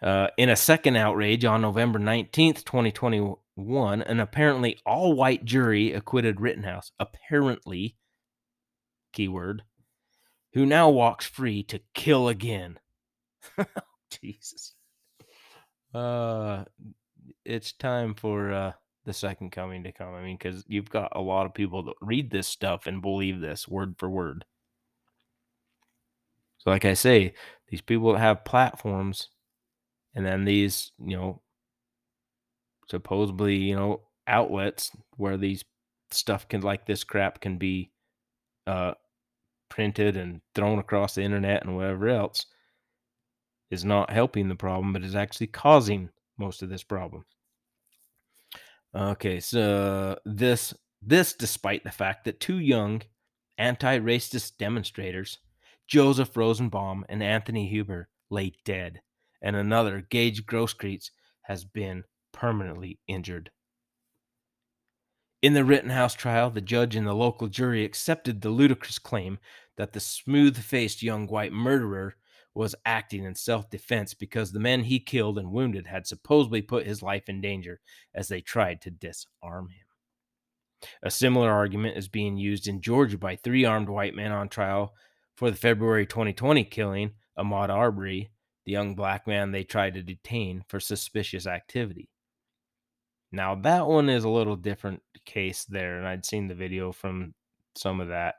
Uh, in a second outrage on November 19th, 2021, an apparently all white jury acquitted Rittenhouse, apparently, keyword, who now walks free to kill again. Jesus. Uh, it's time for uh, the second coming to come. I mean, because you've got a lot of people that read this stuff and believe this word for word. So, like I say, these people that have platforms, and then these, you know, supposedly, you know, outlets where these stuff can, like this crap, can be uh, printed and thrown across the internet and whatever else, is not helping the problem, but is actually causing most of this problem. Okay, so this This despite the fact that two young anti racist demonstrators, Joseph Rosenbaum and Anthony Huber, lay dead, and another, Gage Grosskreutz, has been permanently injured. In the Rittenhouse trial, the judge and the local jury accepted the ludicrous claim that the smooth faced young white murderer was acting in self defense because the men he killed and wounded had supposedly put his life in danger as they tried to disarm him. A similar argument is being used in Georgia by three armed white men on trial for the February 2020 killing Ahmaud Arbery, the young black man they tried to detain for suspicious activity. Now, that one is a little different case there, and I'd seen the video from some of that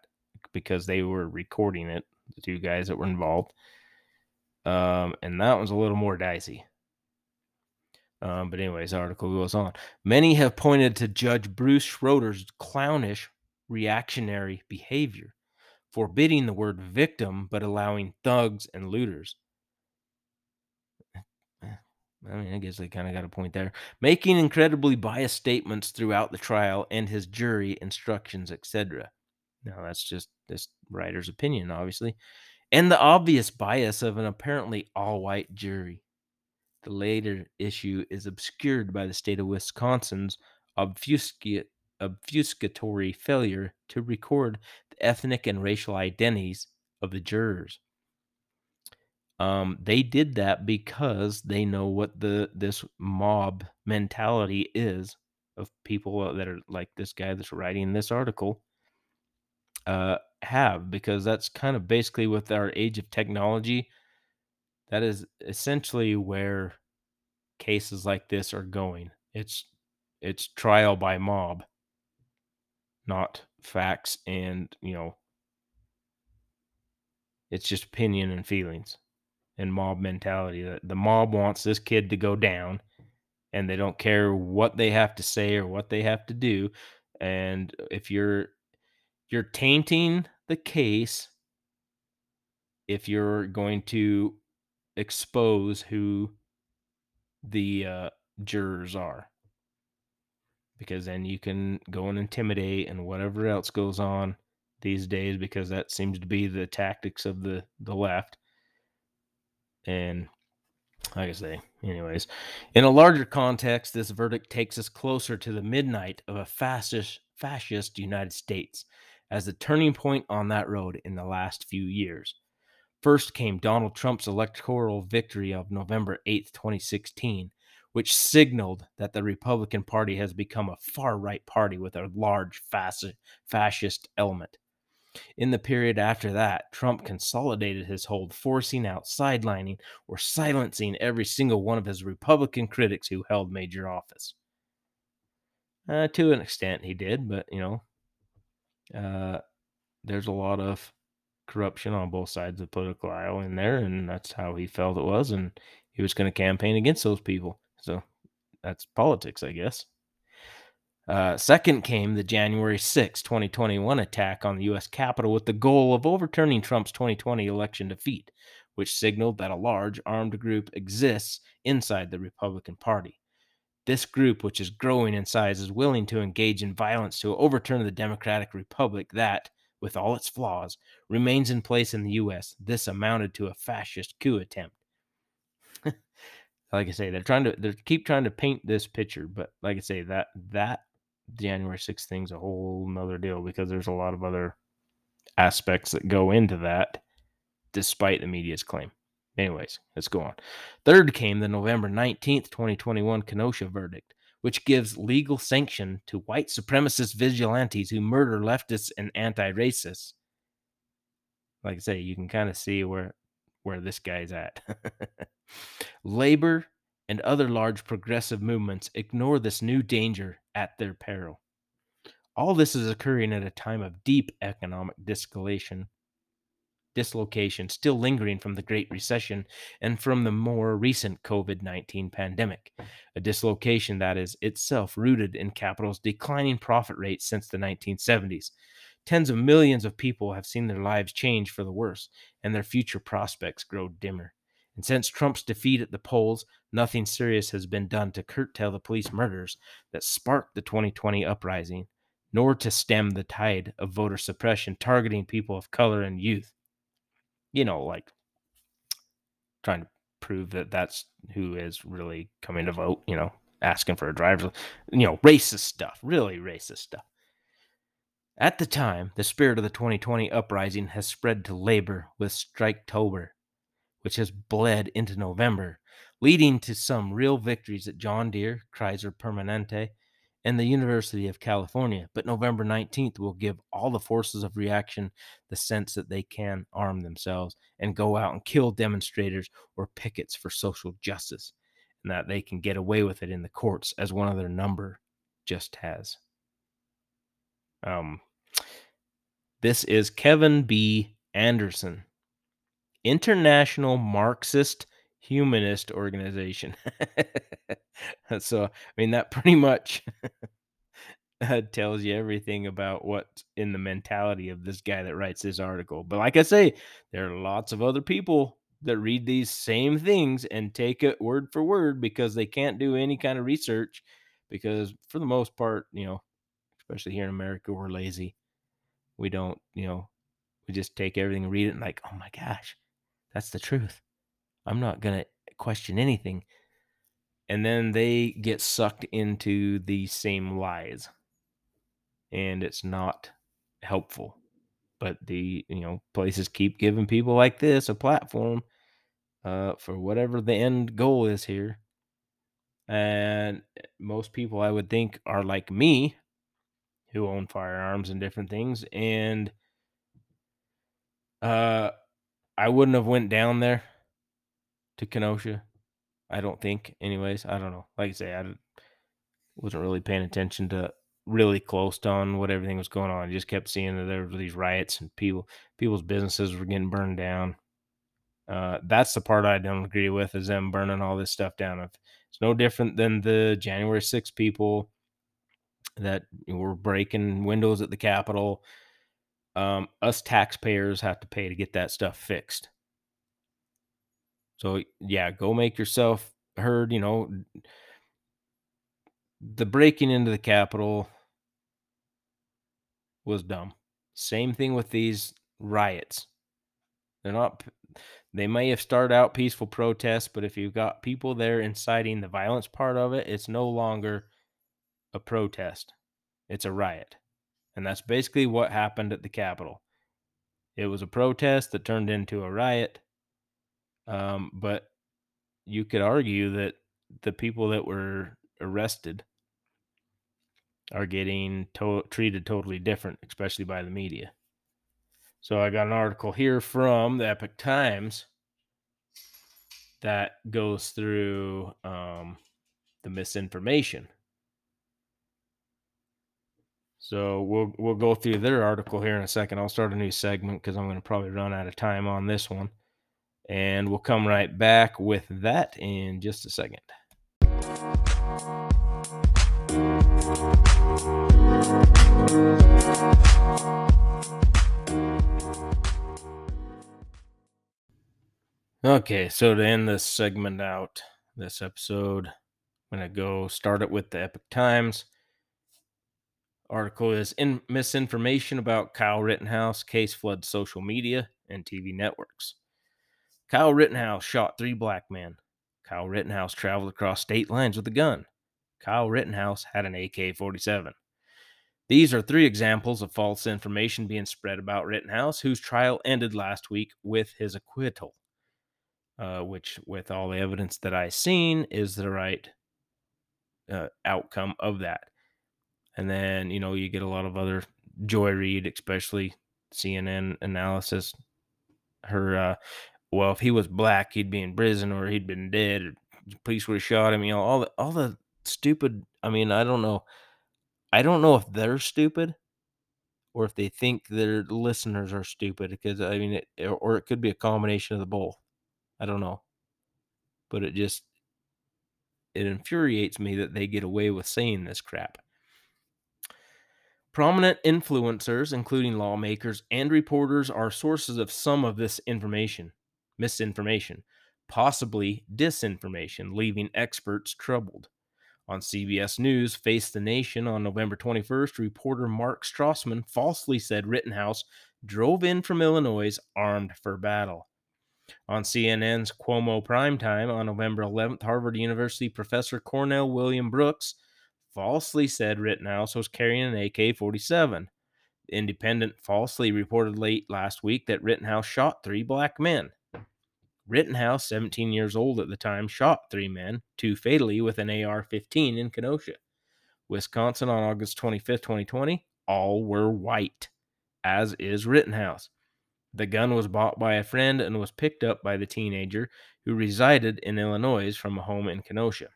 because they were recording it, the two guys that were involved. Um, and that one's a little more dicey. Um, but anyways, the article goes on. Many have pointed to Judge Bruce Schroeder's clownish reactionary behavior, forbidding the word victim but allowing thugs and looters. I mean, I guess they kind of got a point there. Making incredibly biased statements throughout the trial and his jury instructions, etc. Now, that's just this writer's opinion, obviously. And the obvious bias of an apparently all white jury. The later issue is obscured by the state of Wisconsin's obfuscatory failure to record the ethnic and racial identities of the jurors. Um, they did that because they know what the this mob mentality is of people that are like this guy that's writing this article uh, have because that's kind of basically with our age of technology that is essentially where cases like this are going. It's it's trial by mob not facts and you know it's just opinion and feelings and mob mentality that the mob wants this kid to go down and they don't care what they have to say or what they have to do and if you're you're tainting the case if you're going to expose who the uh, jurors are. Because then you can go and intimidate and whatever else goes on these days because that seems to be the tactics of the the left and like I say, anyways, in a larger context, this verdict takes us closer to the midnight of a fascist, fascist United States as the turning point on that road in the last few years. First came Donald Trump's electoral victory of November 8th, 2016, which signaled that the Republican Party has become a far right party with a large fascist element. In the period after that, Trump consolidated his hold, forcing out, sidelining, or silencing every single one of his Republican critics who held major office. Uh, to an extent, he did, but you know, uh, there's a lot of corruption on both sides of the political aisle in there, and that's how he felt it was, and he was going to campaign against those people. So that's politics, I guess. Uh, second came the January 6, 2021 attack on the U.S. Capitol with the goal of overturning Trump's 2020 election defeat, which signaled that a large armed group exists inside the Republican Party. This group, which is growing in size, is willing to engage in violence to overturn the Democratic Republic that, with all its flaws, remains in place in the U.S. This amounted to a fascist coup attempt. like I say, they're trying to they keep trying to paint this picture, but like I say, that that January 6th thing's a whole nother deal because there's a lot of other aspects that go into that despite the media's claim. Anyways, let's go on. Third came the November 19th, 2021 Kenosha verdict, which gives legal sanction to white supremacist vigilantes who murder leftists and anti racists. Like I say, you can kind of see where where this guy's at. Labor and other large progressive movements ignore this new danger at their peril. All this is occurring at a time of deep economic dislocation, dislocation still lingering from the Great Recession and from the more recent COVID 19 pandemic, a dislocation that is itself rooted in capital's declining profit rate since the 1970s. Tens of millions of people have seen their lives change for the worse and their future prospects grow dimmer. And since Trump's defeat at the polls, nothing serious has been done to curtail the police murders that sparked the 2020 uprising. nor to stem the tide of voter suppression targeting people of color and youth. You know, like trying to prove that that's who is really coming to vote, you know, asking for a driver's, you know, racist stuff, really racist stuff. At the time, the spirit of the 2020 uprising has spread to labor with strike Striketober, which has bled into November, leading to some real victories at John Deere, Kaiser Permanente, and the University of California. But November 19th will give all the forces of reaction the sense that they can arm themselves and go out and kill demonstrators or pickets for social justice, and that they can get away with it in the courts as one of their number just has. Um, this is Kevin B. Anderson, International Marxist Humanist Organization. so, I mean, that pretty much tells you everything about what's in the mentality of this guy that writes this article. But like I say, there are lots of other people that read these same things and take it word for word because they can't do any kind of research because for the most part, you know, especially here in America, we're lazy. We don't, you know, we just take everything and read it and like, oh my gosh, that's the truth. I'm not going to question anything. And then they get sucked into the same lies. And it's not helpful. But the, you know, places keep giving people like this a platform uh, for whatever the end goal is here. And most people, I would think, are like me, who own firearms and different things and uh I wouldn't have went down there to Kenosha. I don't think anyways. I don't know. Like I say I wasn't really paying attention to really close to on what everything was going on. I just kept seeing that there were these riots and people people's businesses were getting burned down. Uh, that's the part I don't agree with is them burning all this stuff down. It's no different than the January 6 people that were breaking windows at the Capitol. Um, us taxpayers have to pay to get that stuff fixed. So yeah, go make yourself heard. You know, the breaking into the Capitol was dumb. Same thing with these riots. They're not. They may have started out peaceful protests, but if you've got people there inciting the violence part of it, it's no longer a protest, it's a riot. And that's basically what happened at the Capitol. It was a protest that turned into a riot. Um, but you could argue that the people that were arrested are getting to- treated totally different, especially by the media. So I got an article here from the Epic Times that goes through um, the misinformation so we'll we'll go through their article here in a second. I'll start a new segment because I'm going to probably run out of time on this one, and we'll come right back with that in just a second. Okay, so to end this segment out, this episode, I'm going to go start it with the Epic Times article is in misinformation about Kyle Rittenhouse case floods social media and TV networks. Kyle Rittenhouse shot three black men. Kyle Rittenhouse traveled across state lines with a gun. Kyle Rittenhouse had an AK 47. These are three examples of false information being spread about Rittenhouse, whose trial ended last week with his acquittal, uh, which, with all the evidence that I've seen, is the right uh, outcome of that. And then, you know, you get a lot of other Joy Reid, especially CNN analysis. Her, uh, well, if he was black, he'd be in prison or he'd been dead. Police would have shot him. You know, all the all the stupid. I mean, I don't know. I don't know if they're stupid or if they think their listeners are stupid. Because I mean, it, or it could be a combination of the both. I don't know, but it just it infuriates me that they get away with saying this crap. Prominent influencers, including lawmakers and reporters, are sources of some of this information, misinformation, possibly disinformation, leaving experts troubled. On CBS News, Face the Nation on November 21st, reporter Mark Strassmann falsely said Rittenhouse drove in from Illinois armed for battle. On CNN's Cuomo Primetime on November 11th, Harvard University professor Cornell William Brooks falsely said Rittenhouse was carrying an AK 47. The Independent falsely reported late last week that Rittenhouse shot three black men. Rittenhouse, 17 years old at the time, shot three men, two fatally with an AR 15 in Kenosha. Wisconsin on August 25, 2020, all were white, as is Rittenhouse. The gun was bought by a friend and was picked up by the teenager who resided in Illinois from a home in Kenosha.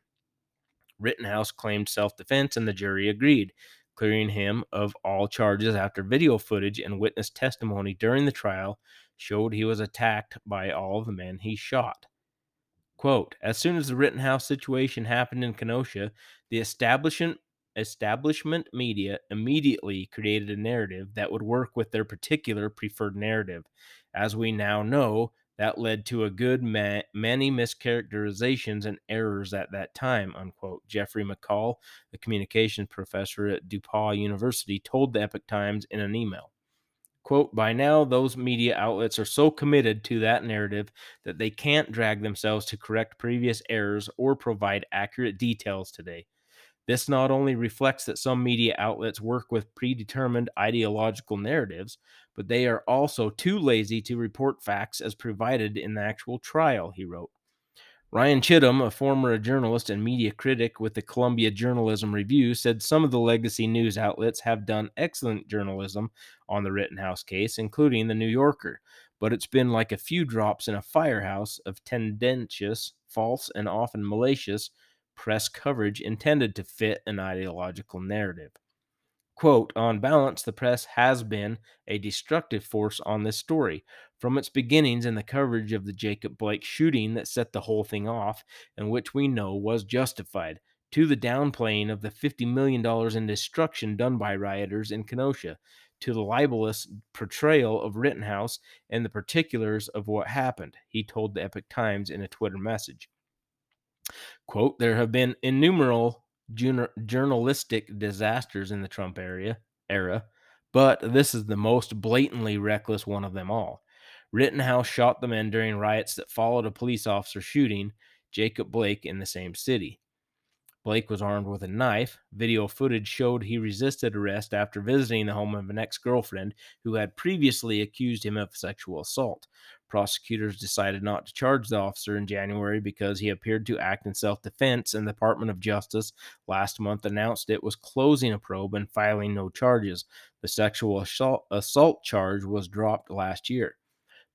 Rittenhouse claimed self defense and the jury agreed, clearing him of all charges after video footage and witness testimony during the trial showed he was attacked by all of the men he shot. Quote, as soon as the Rittenhouse situation happened in Kenosha, the establishment establishment media immediately created a narrative that would work with their particular preferred narrative. As we now know, that led to a good ma- many mischaracterizations and errors at that time, unquote. Jeffrey McCall, a communications professor at DePauw University, told the Epoch Times in an email. Quote, by now, those media outlets are so committed to that narrative that they can't drag themselves to correct previous errors or provide accurate details today. This not only reflects that some media outlets work with predetermined ideological narratives, but they are also too lazy to report facts as provided in the actual trial, he wrote. Ryan Chittum, a former journalist and media critic with the Columbia Journalism Review, said some of the legacy news outlets have done excellent journalism on the Rittenhouse case, including the New Yorker, but it's been like a few drops in a firehouse of tendentious, false, and often malicious press coverage intended to fit an ideological narrative. Quote, on balance, the press has been a destructive force on this story. From its beginnings in the coverage of the Jacob Blake shooting that set the whole thing off, and which we know was justified, to the downplaying of the $50 million in destruction done by rioters in Kenosha, to the libelous portrayal of Rittenhouse and the particulars of what happened, he told the Epic Times in a Twitter message. Quote, there have been innumerable journalistic disasters in the Trump era, but this is the most blatantly reckless one of them all. Rittenhouse shot the men during riots that followed a police officer shooting Jacob Blake in the same city. Blake was armed with a knife. Video footage showed he resisted arrest after visiting the home of an ex girlfriend who had previously accused him of sexual assault. Prosecutors decided not to charge the officer in January because he appeared to act in self defense, and the Department of Justice last month announced it was closing a probe and filing no charges. The sexual assault, assault charge was dropped last year.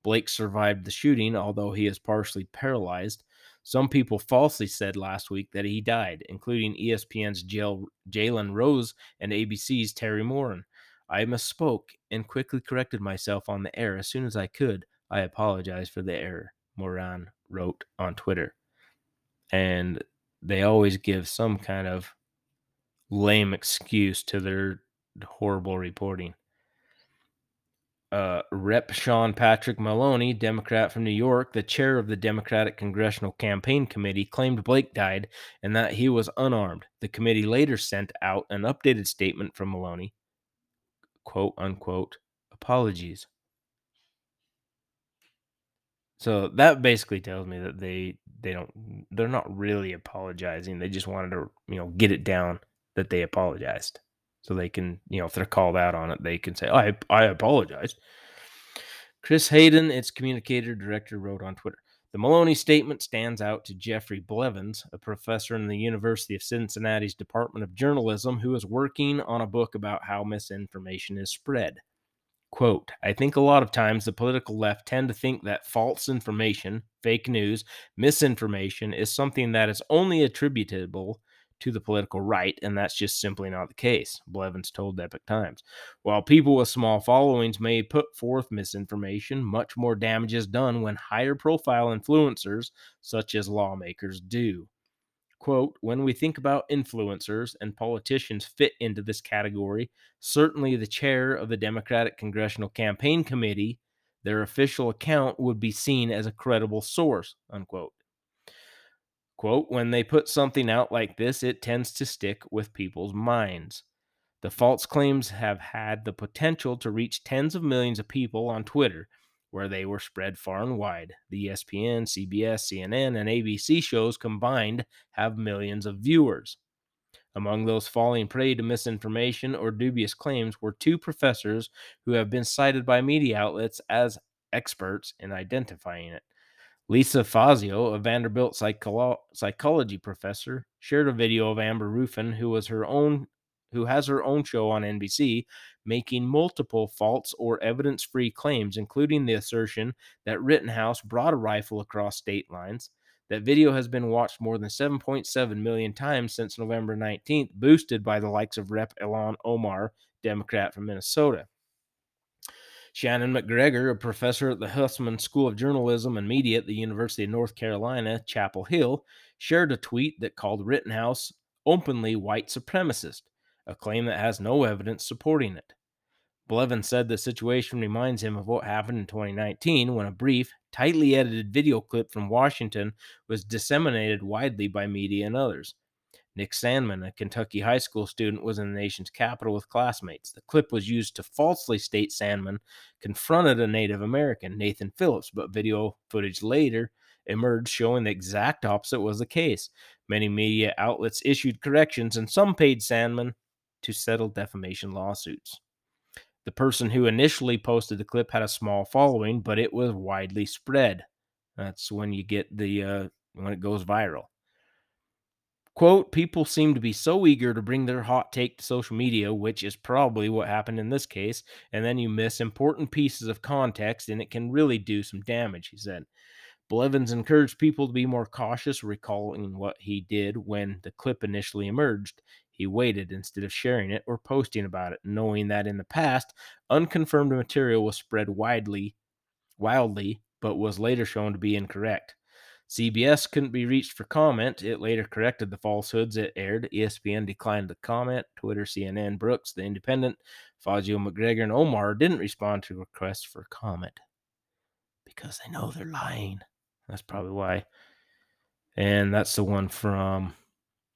Blake survived the shooting, although he is partially paralyzed. Some people falsely said last week that he died, including ESPN's Jalen Rose and ABC's Terry Moran. I misspoke and quickly corrected myself on the air as soon as I could. I apologize for the error, Moran wrote on Twitter. And they always give some kind of lame excuse to their horrible reporting uh, Rep. Sean Patrick Maloney, Democrat from New York, the chair of the Democratic Congressional Campaign Committee, claimed Blake died and that he was unarmed. The committee later sent out an updated statement from Maloney, quote unquote, apologies. So that basically tells me that they they don't they're not really apologizing. They just wanted to, you know, get it down that they apologized so they can, you know, if they're called out on it, they can say, "I I apologize." Chris Hayden, its communicator director, wrote on Twitter. The Maloney statement stands out to Jeffrey Blevins, a professor in the University of Cincinnati's Department of Journalism, who is working on a book about how misinformation is spread. Quote, I think a lot of times the political left tend to think that false information, fake news, misinformation is something that is only attributable to the political right, and that's just simply not the case, Blevins told Epic Times. While people with small followings may put forth misinformation, much more damage is done when higher profile influencers, such as lawmakers, do. Quote, when we think about influencers and politicians fit into this category, certainly the chair of the Democratic Congressional Campaign Committee, their official account would be seen as a credible source, unquote. Quote, when they put something out like this, it tends to stick with people's minds. The false claims have had the potential to reach tens of millions of people on Twitter, where they were spread far and wide. The ESPN, CBS, CNN, and ABC shows combined have millions of viewers. Among those falling prey to misinformation or dubious claims were two professors who have been cited by media outlets as experts in identifying it. Lisa Fazio, a Vanderbilt psycholo- psychology professor, shared a video of Amber Ruffin, who was her own who has her own show on NBC, making multiple false or evidence-free claims, including the assertion that Rittenhouse brought a rifle across state lines. That video has been watched more than 7.7 million times since November 19th, boosted by the likes of Rep. Ilhan Omar, Democrat from Minnesota. Shannon McGregor, a professor at the Hussman School of Journalism and Media at the University of North Carolina, Chapel Hill, shared a tweet that called Rittenhouse openly white supremacist, a claim that has no evidence supporting it. Blevin said the situation reminds him of what happened in 2019 when a brief, tightly edited video clip from Washington was disseminated widely by media and others. Nick Sandmann, a Kentucky high school student, was in the nation's capital with classmates. The clip was used to falsely state Sandmann confronted a Native American, Nathan Phillips, but video footage later emerged showing the exact opposite was the case. Many media outlets issued corrections, and some paid Sandmann to settle defamation lawsuits. The person who initially posted the clip had a small following, but it was widely spread. That's when you get the uh, when it goes viral. Quote, people seem to be so eager to bring their hot take to social media, which is probably what happened in this case, and then you miss important pieces of context and it can really do some damage, he said. Blevins encouraged people to be more cautious, recalling what he did when the clip initially emerged. He waited instead of sharing it or posting about it, knowing that in the past, unconfirmed material was spread widely, wildly, but was later shown to be incorrect. CBS couldn't be reached for comment. It later corrected the falsehoods it aired. ESPN declined to comment. Twitter, CNN, Brooks, The Independent, Fazio McGregor, and Omar didn't respond to requests for comment because they know they're lying. That's probably why. And that's the one from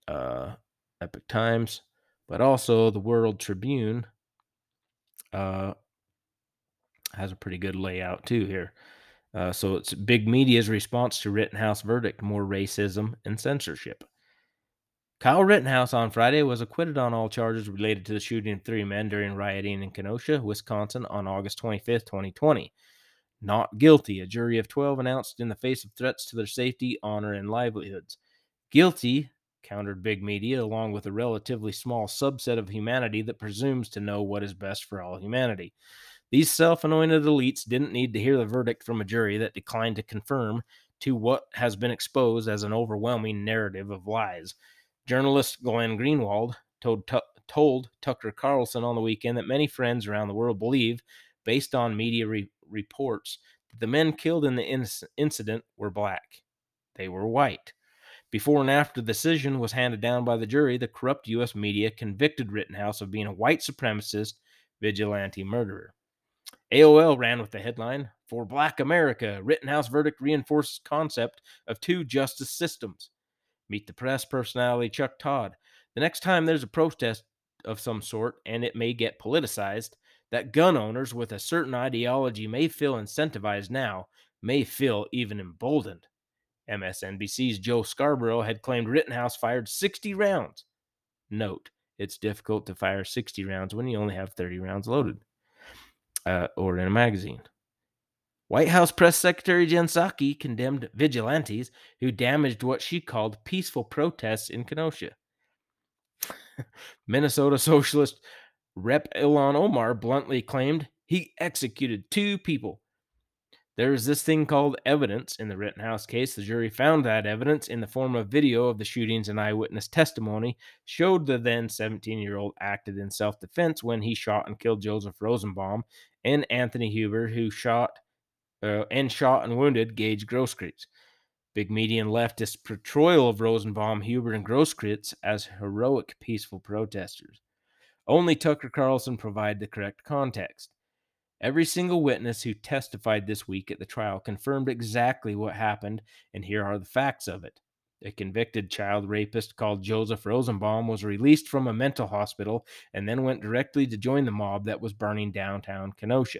uh, Epic Times, but also the World Tribune uh, has a pretty good layout too here. Uh, so it's big media's response to Rittenhouse verdict, more racism and censorship. Kyle Rittenhouse on Friday was acquitted on all charges related to the shooting of three men during rioting in Kenosha, Wisconsin on August 25th, 2020. Not guilty, a jury of 12 announced in the face of threats to their safety, honor, and livelihoods. Guilty, countered big media, along with a relatively small subset of humanity that presumes to know what is best for all humanity. These self anointed elites didn't need to hear the verdict from a jury that declined to confirm to what has been exposed as an overwhelming narrative of lies. Journalist Glenn Greenwald told, Tu- told Tucker Carlson on the weekend that many friends around the world believe, based on media re- reports, that the men killed in the inc- incident were black. They were white. Before and after the decision was handed down by the jury, the corrupt U.S. media convicted Rittenhouse of being a white supremacist vigilante murderer. AOL ran with the headline For Black America, Rittenhouse verdict reinforces concept of two justice systems. Meet the press personality Chuck Todd. The next time there's a protest of some sort, and it may get politicized, that gun owners with a certain ideology may feel incentivized now, may feel even emboldened. MSNBC's Joe Scarborough had claimed Rittenhouse fired 60 rounds. Note, it's difficult to fire 60 rounds when you only have 30 rounds loaded uh, or in a magazine. White House Press Secretary Jen Psaki condemned vigilantes who damaged what she called peaceful protests in Kenosha. Minnesota Socialist Rep. Ilhan Omar bluntly claimed he executed two people. There is this thing called evidence in the Rittenhouse case. The jury found that evidence in the form of video of the shootings and eyewitness testimony showed the then 17 year old acted in self defense when he shot and killed Joseph Rosenbaum and Anthony Huber, who shot uh, and shot and wounded Gage Grosskreutz. Big media and leftist portrayal of Rosenbaum, Huber, and Grosskreutz as heroic peaceful protesters. Only Tucker Carlson provided the correct context. Every single witness who testified this week at the trial confirmed exactly what happened, and here are the facts of it. A convicted child rapist called Joseph Rosenbaum was released from a mental hospital and then went directly to join the mob that was burning downtown Kenosha.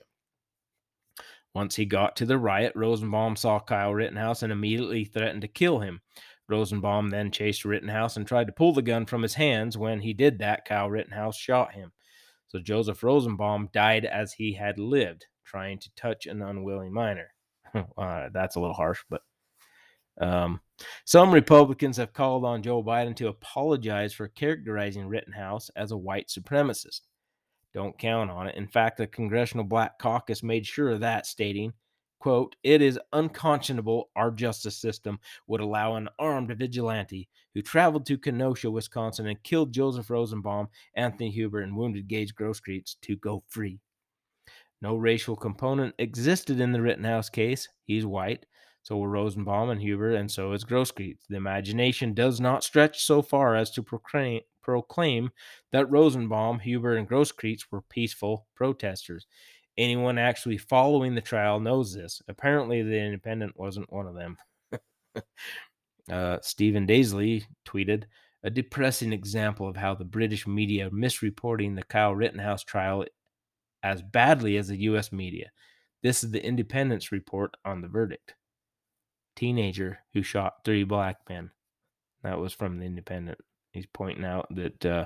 Once he got to the riot, Rosenbaum saw Kyle Rittenhouse and immediately threatened to kill him. Rosenbaum then chased Rittenhouse and tried to pull the gun from his hands. When he did that, Kyle Rittenhouse shot him. So Joseph Rosenbaum died as he had lived, trying to touch an unwilling minor. uh, that's a little harsh, but um, some Republicans have called on Joe Biden to apologize for characterizing Rittenhouse as a white supremacist. Don't count on it. In fact, the Congressional Black Caucus made sure of that, stating, quote, it is unconscionable our justice system would allow an armed vigilante who traveled to Kenosha, Wisconsin and killed Joseph Rosenbaum, Anthony Huber, and wounded Gage Grosskreutz to go free. No racial component existed in the Rittenhouse case. He's white. So were Rosenbaum and Huber, and so is Grosskreutz. The imagination does not stretch so far as to proclaim, proclaim that Rosenbaum, Huber, and Grosskreutz were peaceful protesters. Anyone actually following the trial knows this. Apparently, the Independent wasn't one of them. uh, Stephen Daisley tweeted a depressing example of how the British media misreporting the Kyle Rittenhouse trial as badly as the U.S. media. This is the Independent's report on the verdict. Teenager who shot three black men. That was from the Independent. He's pointing out that, uh,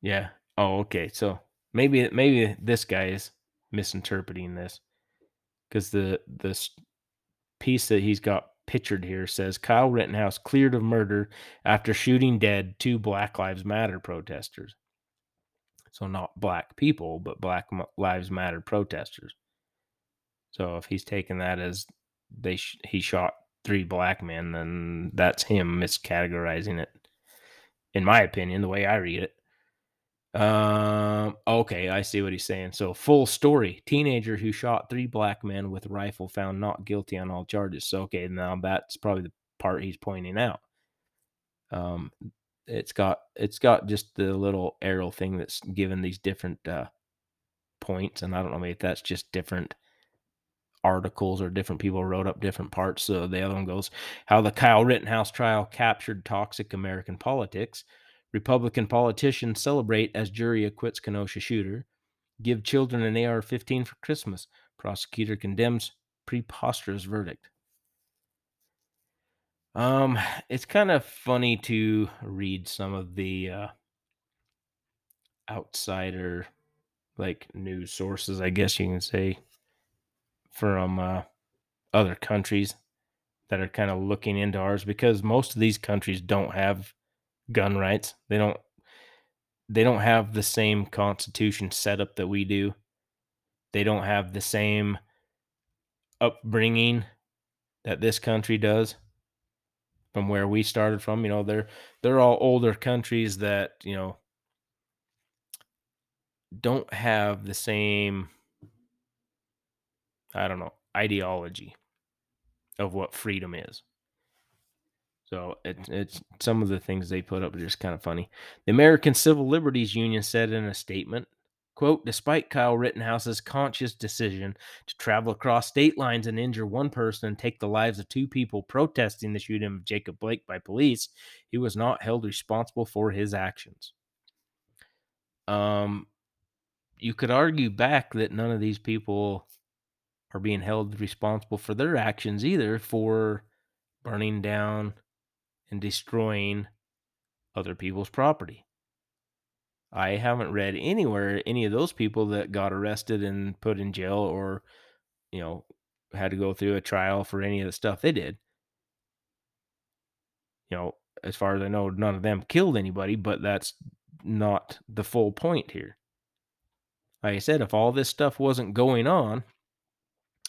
yeah. Oh, okay. So maybe maybe this guy is misinterpreting this because the the piece that he's got pictured here says Kyle Rittenhouse cleared of murder after shooting dead two Black Lives Matter protesters. So not black people, but Black Lives Matter protesters. So if he's taking that as they sh- he shot three black men, then that's him miscategorizing it. In my opinion, the way I read it. Um, okay, I see what he's saying. So, full story teenager who shot three black men with rifle found not guilty on all charges. So, okay, now that's probably the part he's pointing out. Um, it's got it's got just the little arrow thing that's given these different uh points, and I don't know maybe if that's just different articles or different people wrote up different parts. So the other one goes how the Kyle Rittenhouse trial captured toxic American politics. Republican politicians celebrate as jury acquits Kenosha shooter. Give children an AR 15 for Christmas. Prosecutor condemns preposterous verdict. Um, it's kind of funny to read some of the uh, outsider, like news sources, I guess you can say, from uh, other countries that are kind of looking into ours because most of these countries don't have gun rights. They don't they don't have the same constitution setup that we do. They don't have the same upbringing that this country does from where we started from. You know, they're they're all older countries that, you know, don't have the same I don't know, ideology of what freedom is. So it, it's some of the things they put up are just kind of funny. The American Civil Liberties Union said in a statement, quote, despite Kyle Rittenhouse's conscious decision to travel across state lines and injure one person and take the lives of two people protesting the shooting of Jacob Blake by police, he was not held responsible for his actions. Um, you could argue back that none of these people are being held responsible for their actions either for burning down and destroying other people's property. I haven't read anywhere any of those people that got arrested and put in jail or, you know, had to go through a trial for any of the stuff they did. You know, as far as I know, none of them killed anybody, but that's not the full point here. Like I said, if all this stuff wasn't going on,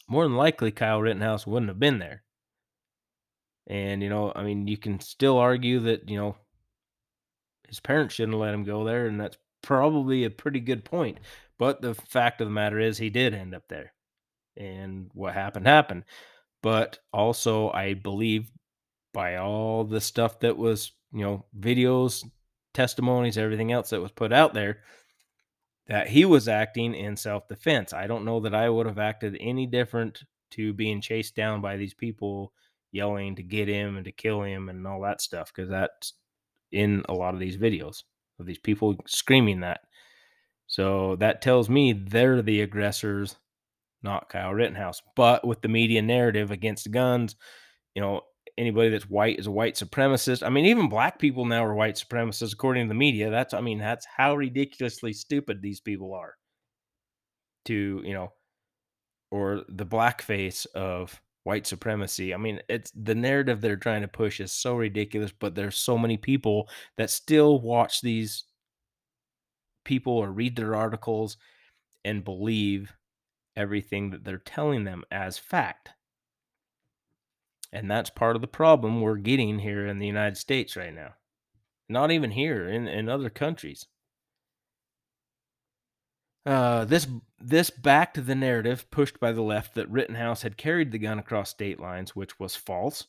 more than likely Kyle Rittenhouse wouldn't have been there. And, you know, I mean, you can still argue that, you know, his parents shouldn't let him go there, and that's probably a pretty good point. But the fact of the matter is, he did end up there. And what happened, happened. But also, I believe by all the stuff that was, you know, videos, testimonies, everything else that was put out there, that he was acting in self defense. I don't know that I would have acted any different to being chased down by these people yelling to get him and to kill him and all that stuff because that's in a lot of these videos of these people screaming that. So that tells me they're the aggressors, not Kyle Rittenhouse. But with the media narrative against guns, you know, anybody that's white is a white supremacist. I mean, even black people now are white supremacists according to the media. That's I mean, that's how ridiculously stupid these people are. To, you know, or the blackface of white supremacy. I mean, it's the narrative they're trying to push is so ridiculous, but there's so many people that still watch these people or read their articles and believe everything that they're telling them as fact. And that's part of the problem we're getting here in the United States right now. Not even here, in, in other countries. Uh, this this backed the narrative pushed by the left that Rittenhouse had carried the gun across state lines, which was false.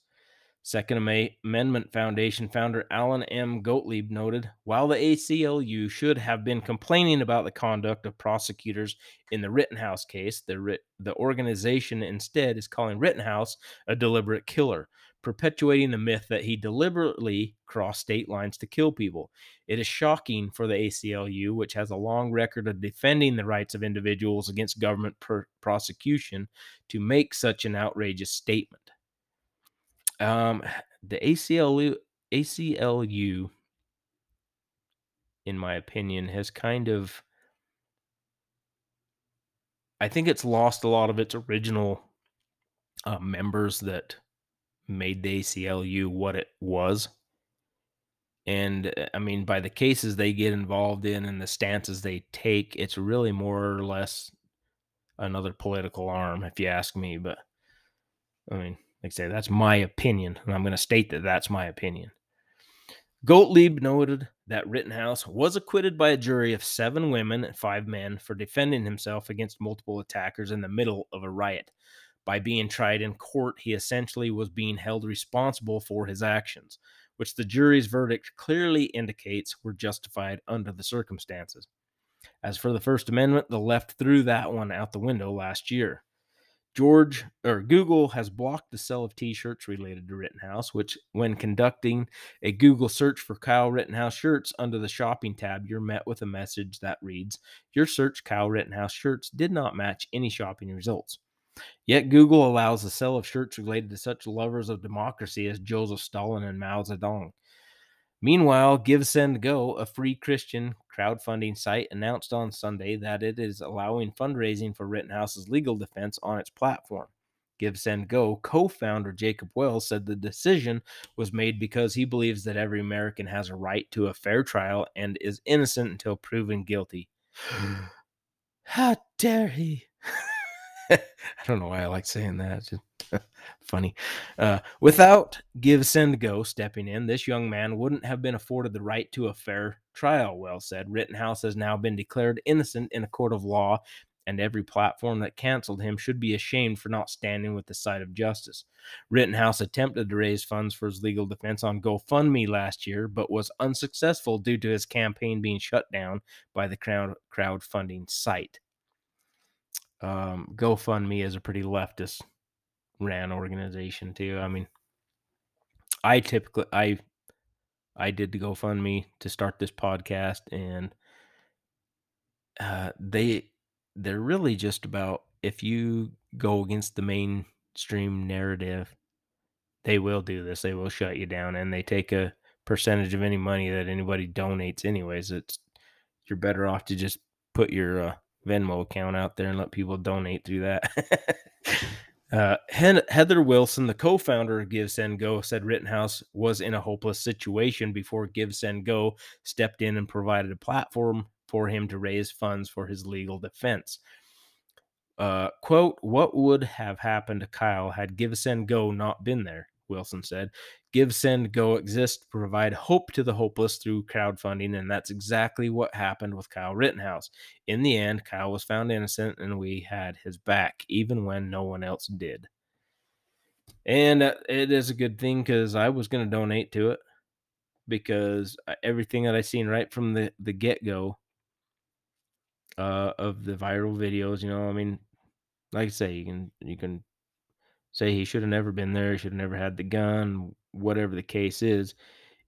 Second Amendment Foundation founder Alan M. Gottlieb noted while the ACLU should have been complaining about the conduct of prosecutors in the Rittenhouse case, the, the organization instead is calling Rittenhouse a deliberate killer, perpetuating the myth that he deliberately crossed state lines to kill people. It is shocking for the ACLU, which has a long record of defending the rights of individuals against government per- prosecution, to make such an outrageous statement. Um, the ACLU ACLU, in my opinion, has kind of. I think it's lost a lot of its original uh, members that made the ACLU what it was. And uh, I mean, by the cases they get involved in and the stances they take, it's really more or less another political arm, if you ask me. But I mean, like I say, that's my opinion, and I'm going to state that that's my opinion. Gottlieb noted that Rittenhouse was acquitted by a jury of seven women and five men for defending himself against multiple attackers in the middle of a riot. By being tried in court, he essentially was being held responsible for his actions, which the jury's verdict clearly indicates were justified under the circumstances. As for the First Amendment, the left threw that one out the window last year. George or Google has blocked the sale of t-shirts related to Rittenhouse, which when conducting a Google search for Kyle Rittenhouse shirts under the shopping tab, you're met with a message that reads, "Your search Kyle Rittenhouse shirts did not match any shopping results." Yet Google allows the sale of shirts related to such lovers of democracy as Joseph Stalin and Mao Zedong. Meanwhile, Give Send Go, a free Christian crowdfunding site, announced on Sunday that it is allowing fundraising for Rittenhouse's legal defense on its platform. Give Send Go co founder Jacob Wells said the decision was made because he believes that every American has a right to a fair trial and is innocent until proven guilty. How dare he! I don't know why I like saying that. It's just funny. Uh, without Give Send Go stepping in, this young man wouldn't have been afforded the right to a fair trial. Well said. Rittenhouse has now been declared innocent in a court of law, and every platform that canceled him should be ashamed for not standing with the side of justice. Rittenhouse attempted to raise funds for his legal defense on GoFundMe last year, but was unsuccessful due to his campaign being shut down by the crowd crowdfunding site um, GoFundMe is a pretty leftist ran organization too. I mean, I typically I I did the GoFundMe to start this podcast, and uh, they they're really just about if you go against the mainstream narrative, they will do this. They will shut you down, and they take a percentage of any money that anybody donates. Anyways, it's you're better off to just put your uh, Venmo account out there and let people donate through that. uh, Heather Wilson, the co founder of Give Send Go, said Rittenhouse was in a hopeless situation before Give Send Go stepped in and provided a platform for him to raise funds for his legal defense. Uh, quote, what would have happened to Kyle had Give Send Go not been there? Wilson said. Give, Send, Go exist provide hope to the hopeless through crowdfunding, and that's exactly what happened with Kyle Rittenhouse. In the end, Kyle was found innocent, and we had his back, even when no one else did. And uh, it is a good thing because I was going to donate to it because uh, everything that I seen right from the, the get go uh, of the viral videos, you know, I mean, like I say, you can you can say he should have never been there, he should have never had the gun, whatever the case is,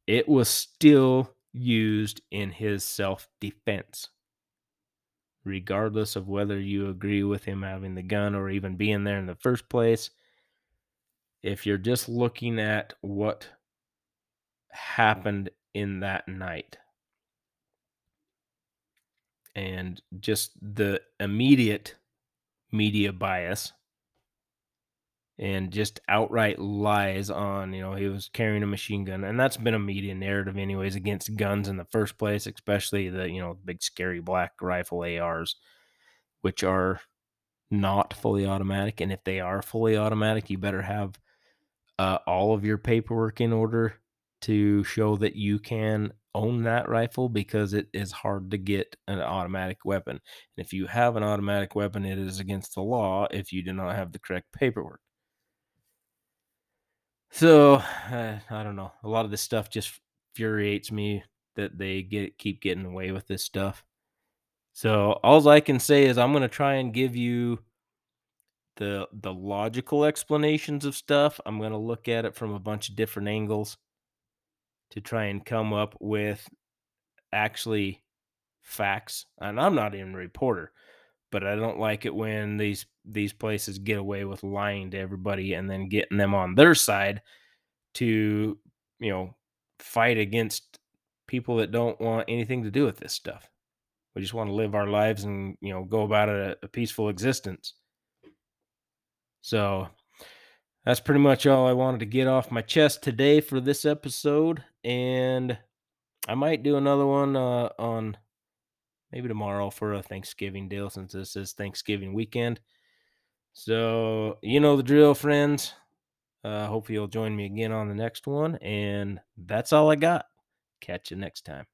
it was still used in his self defense. Regardless of whether you agree with him having the gun or even being there in the first place, if you're just looking at what happened in that night and just the immediate media bias and just outright lies on, you know, he was carrying a machine gun. And that's been a media narrative, anyways, against guns in the first place, especially the, you know, big scary black rifle ARs, which are not fully automatic. And if they are fully automatic, you better have uh, all of your paperwork in order to show that you can own that rifle because it is hard to get an automatic weapon. And if you have an automatic weapon, it is against the law if you do not have the correct paperwork. So uh, I don't know. A lot of this stuff just infuriates me that they get keep getting away with this stuff. So all I can say is I'm going to try and give you the the logical explanations of stuff. I'm going to look at it from a bunch of different angles to try and come up with actually facts. And I'm not even a reporter, but I don't like it when these these places get away with lying to everybody and then getting them on their side to, you know, fight against people that don't want anything to do with this stuff. We just want to live our lives and, you know, go about a, a peaceful existence. So that's pretty much all I wanted to get off my chest today for this episode. And I might do another one uh, on maybe tomorrow for a Thanksgiving deal since this is Thanksgiving weekend. So, you know the drill, friends. Uh, hopefully, you'll join me again on the next one. And that's all I got. Catch you next time.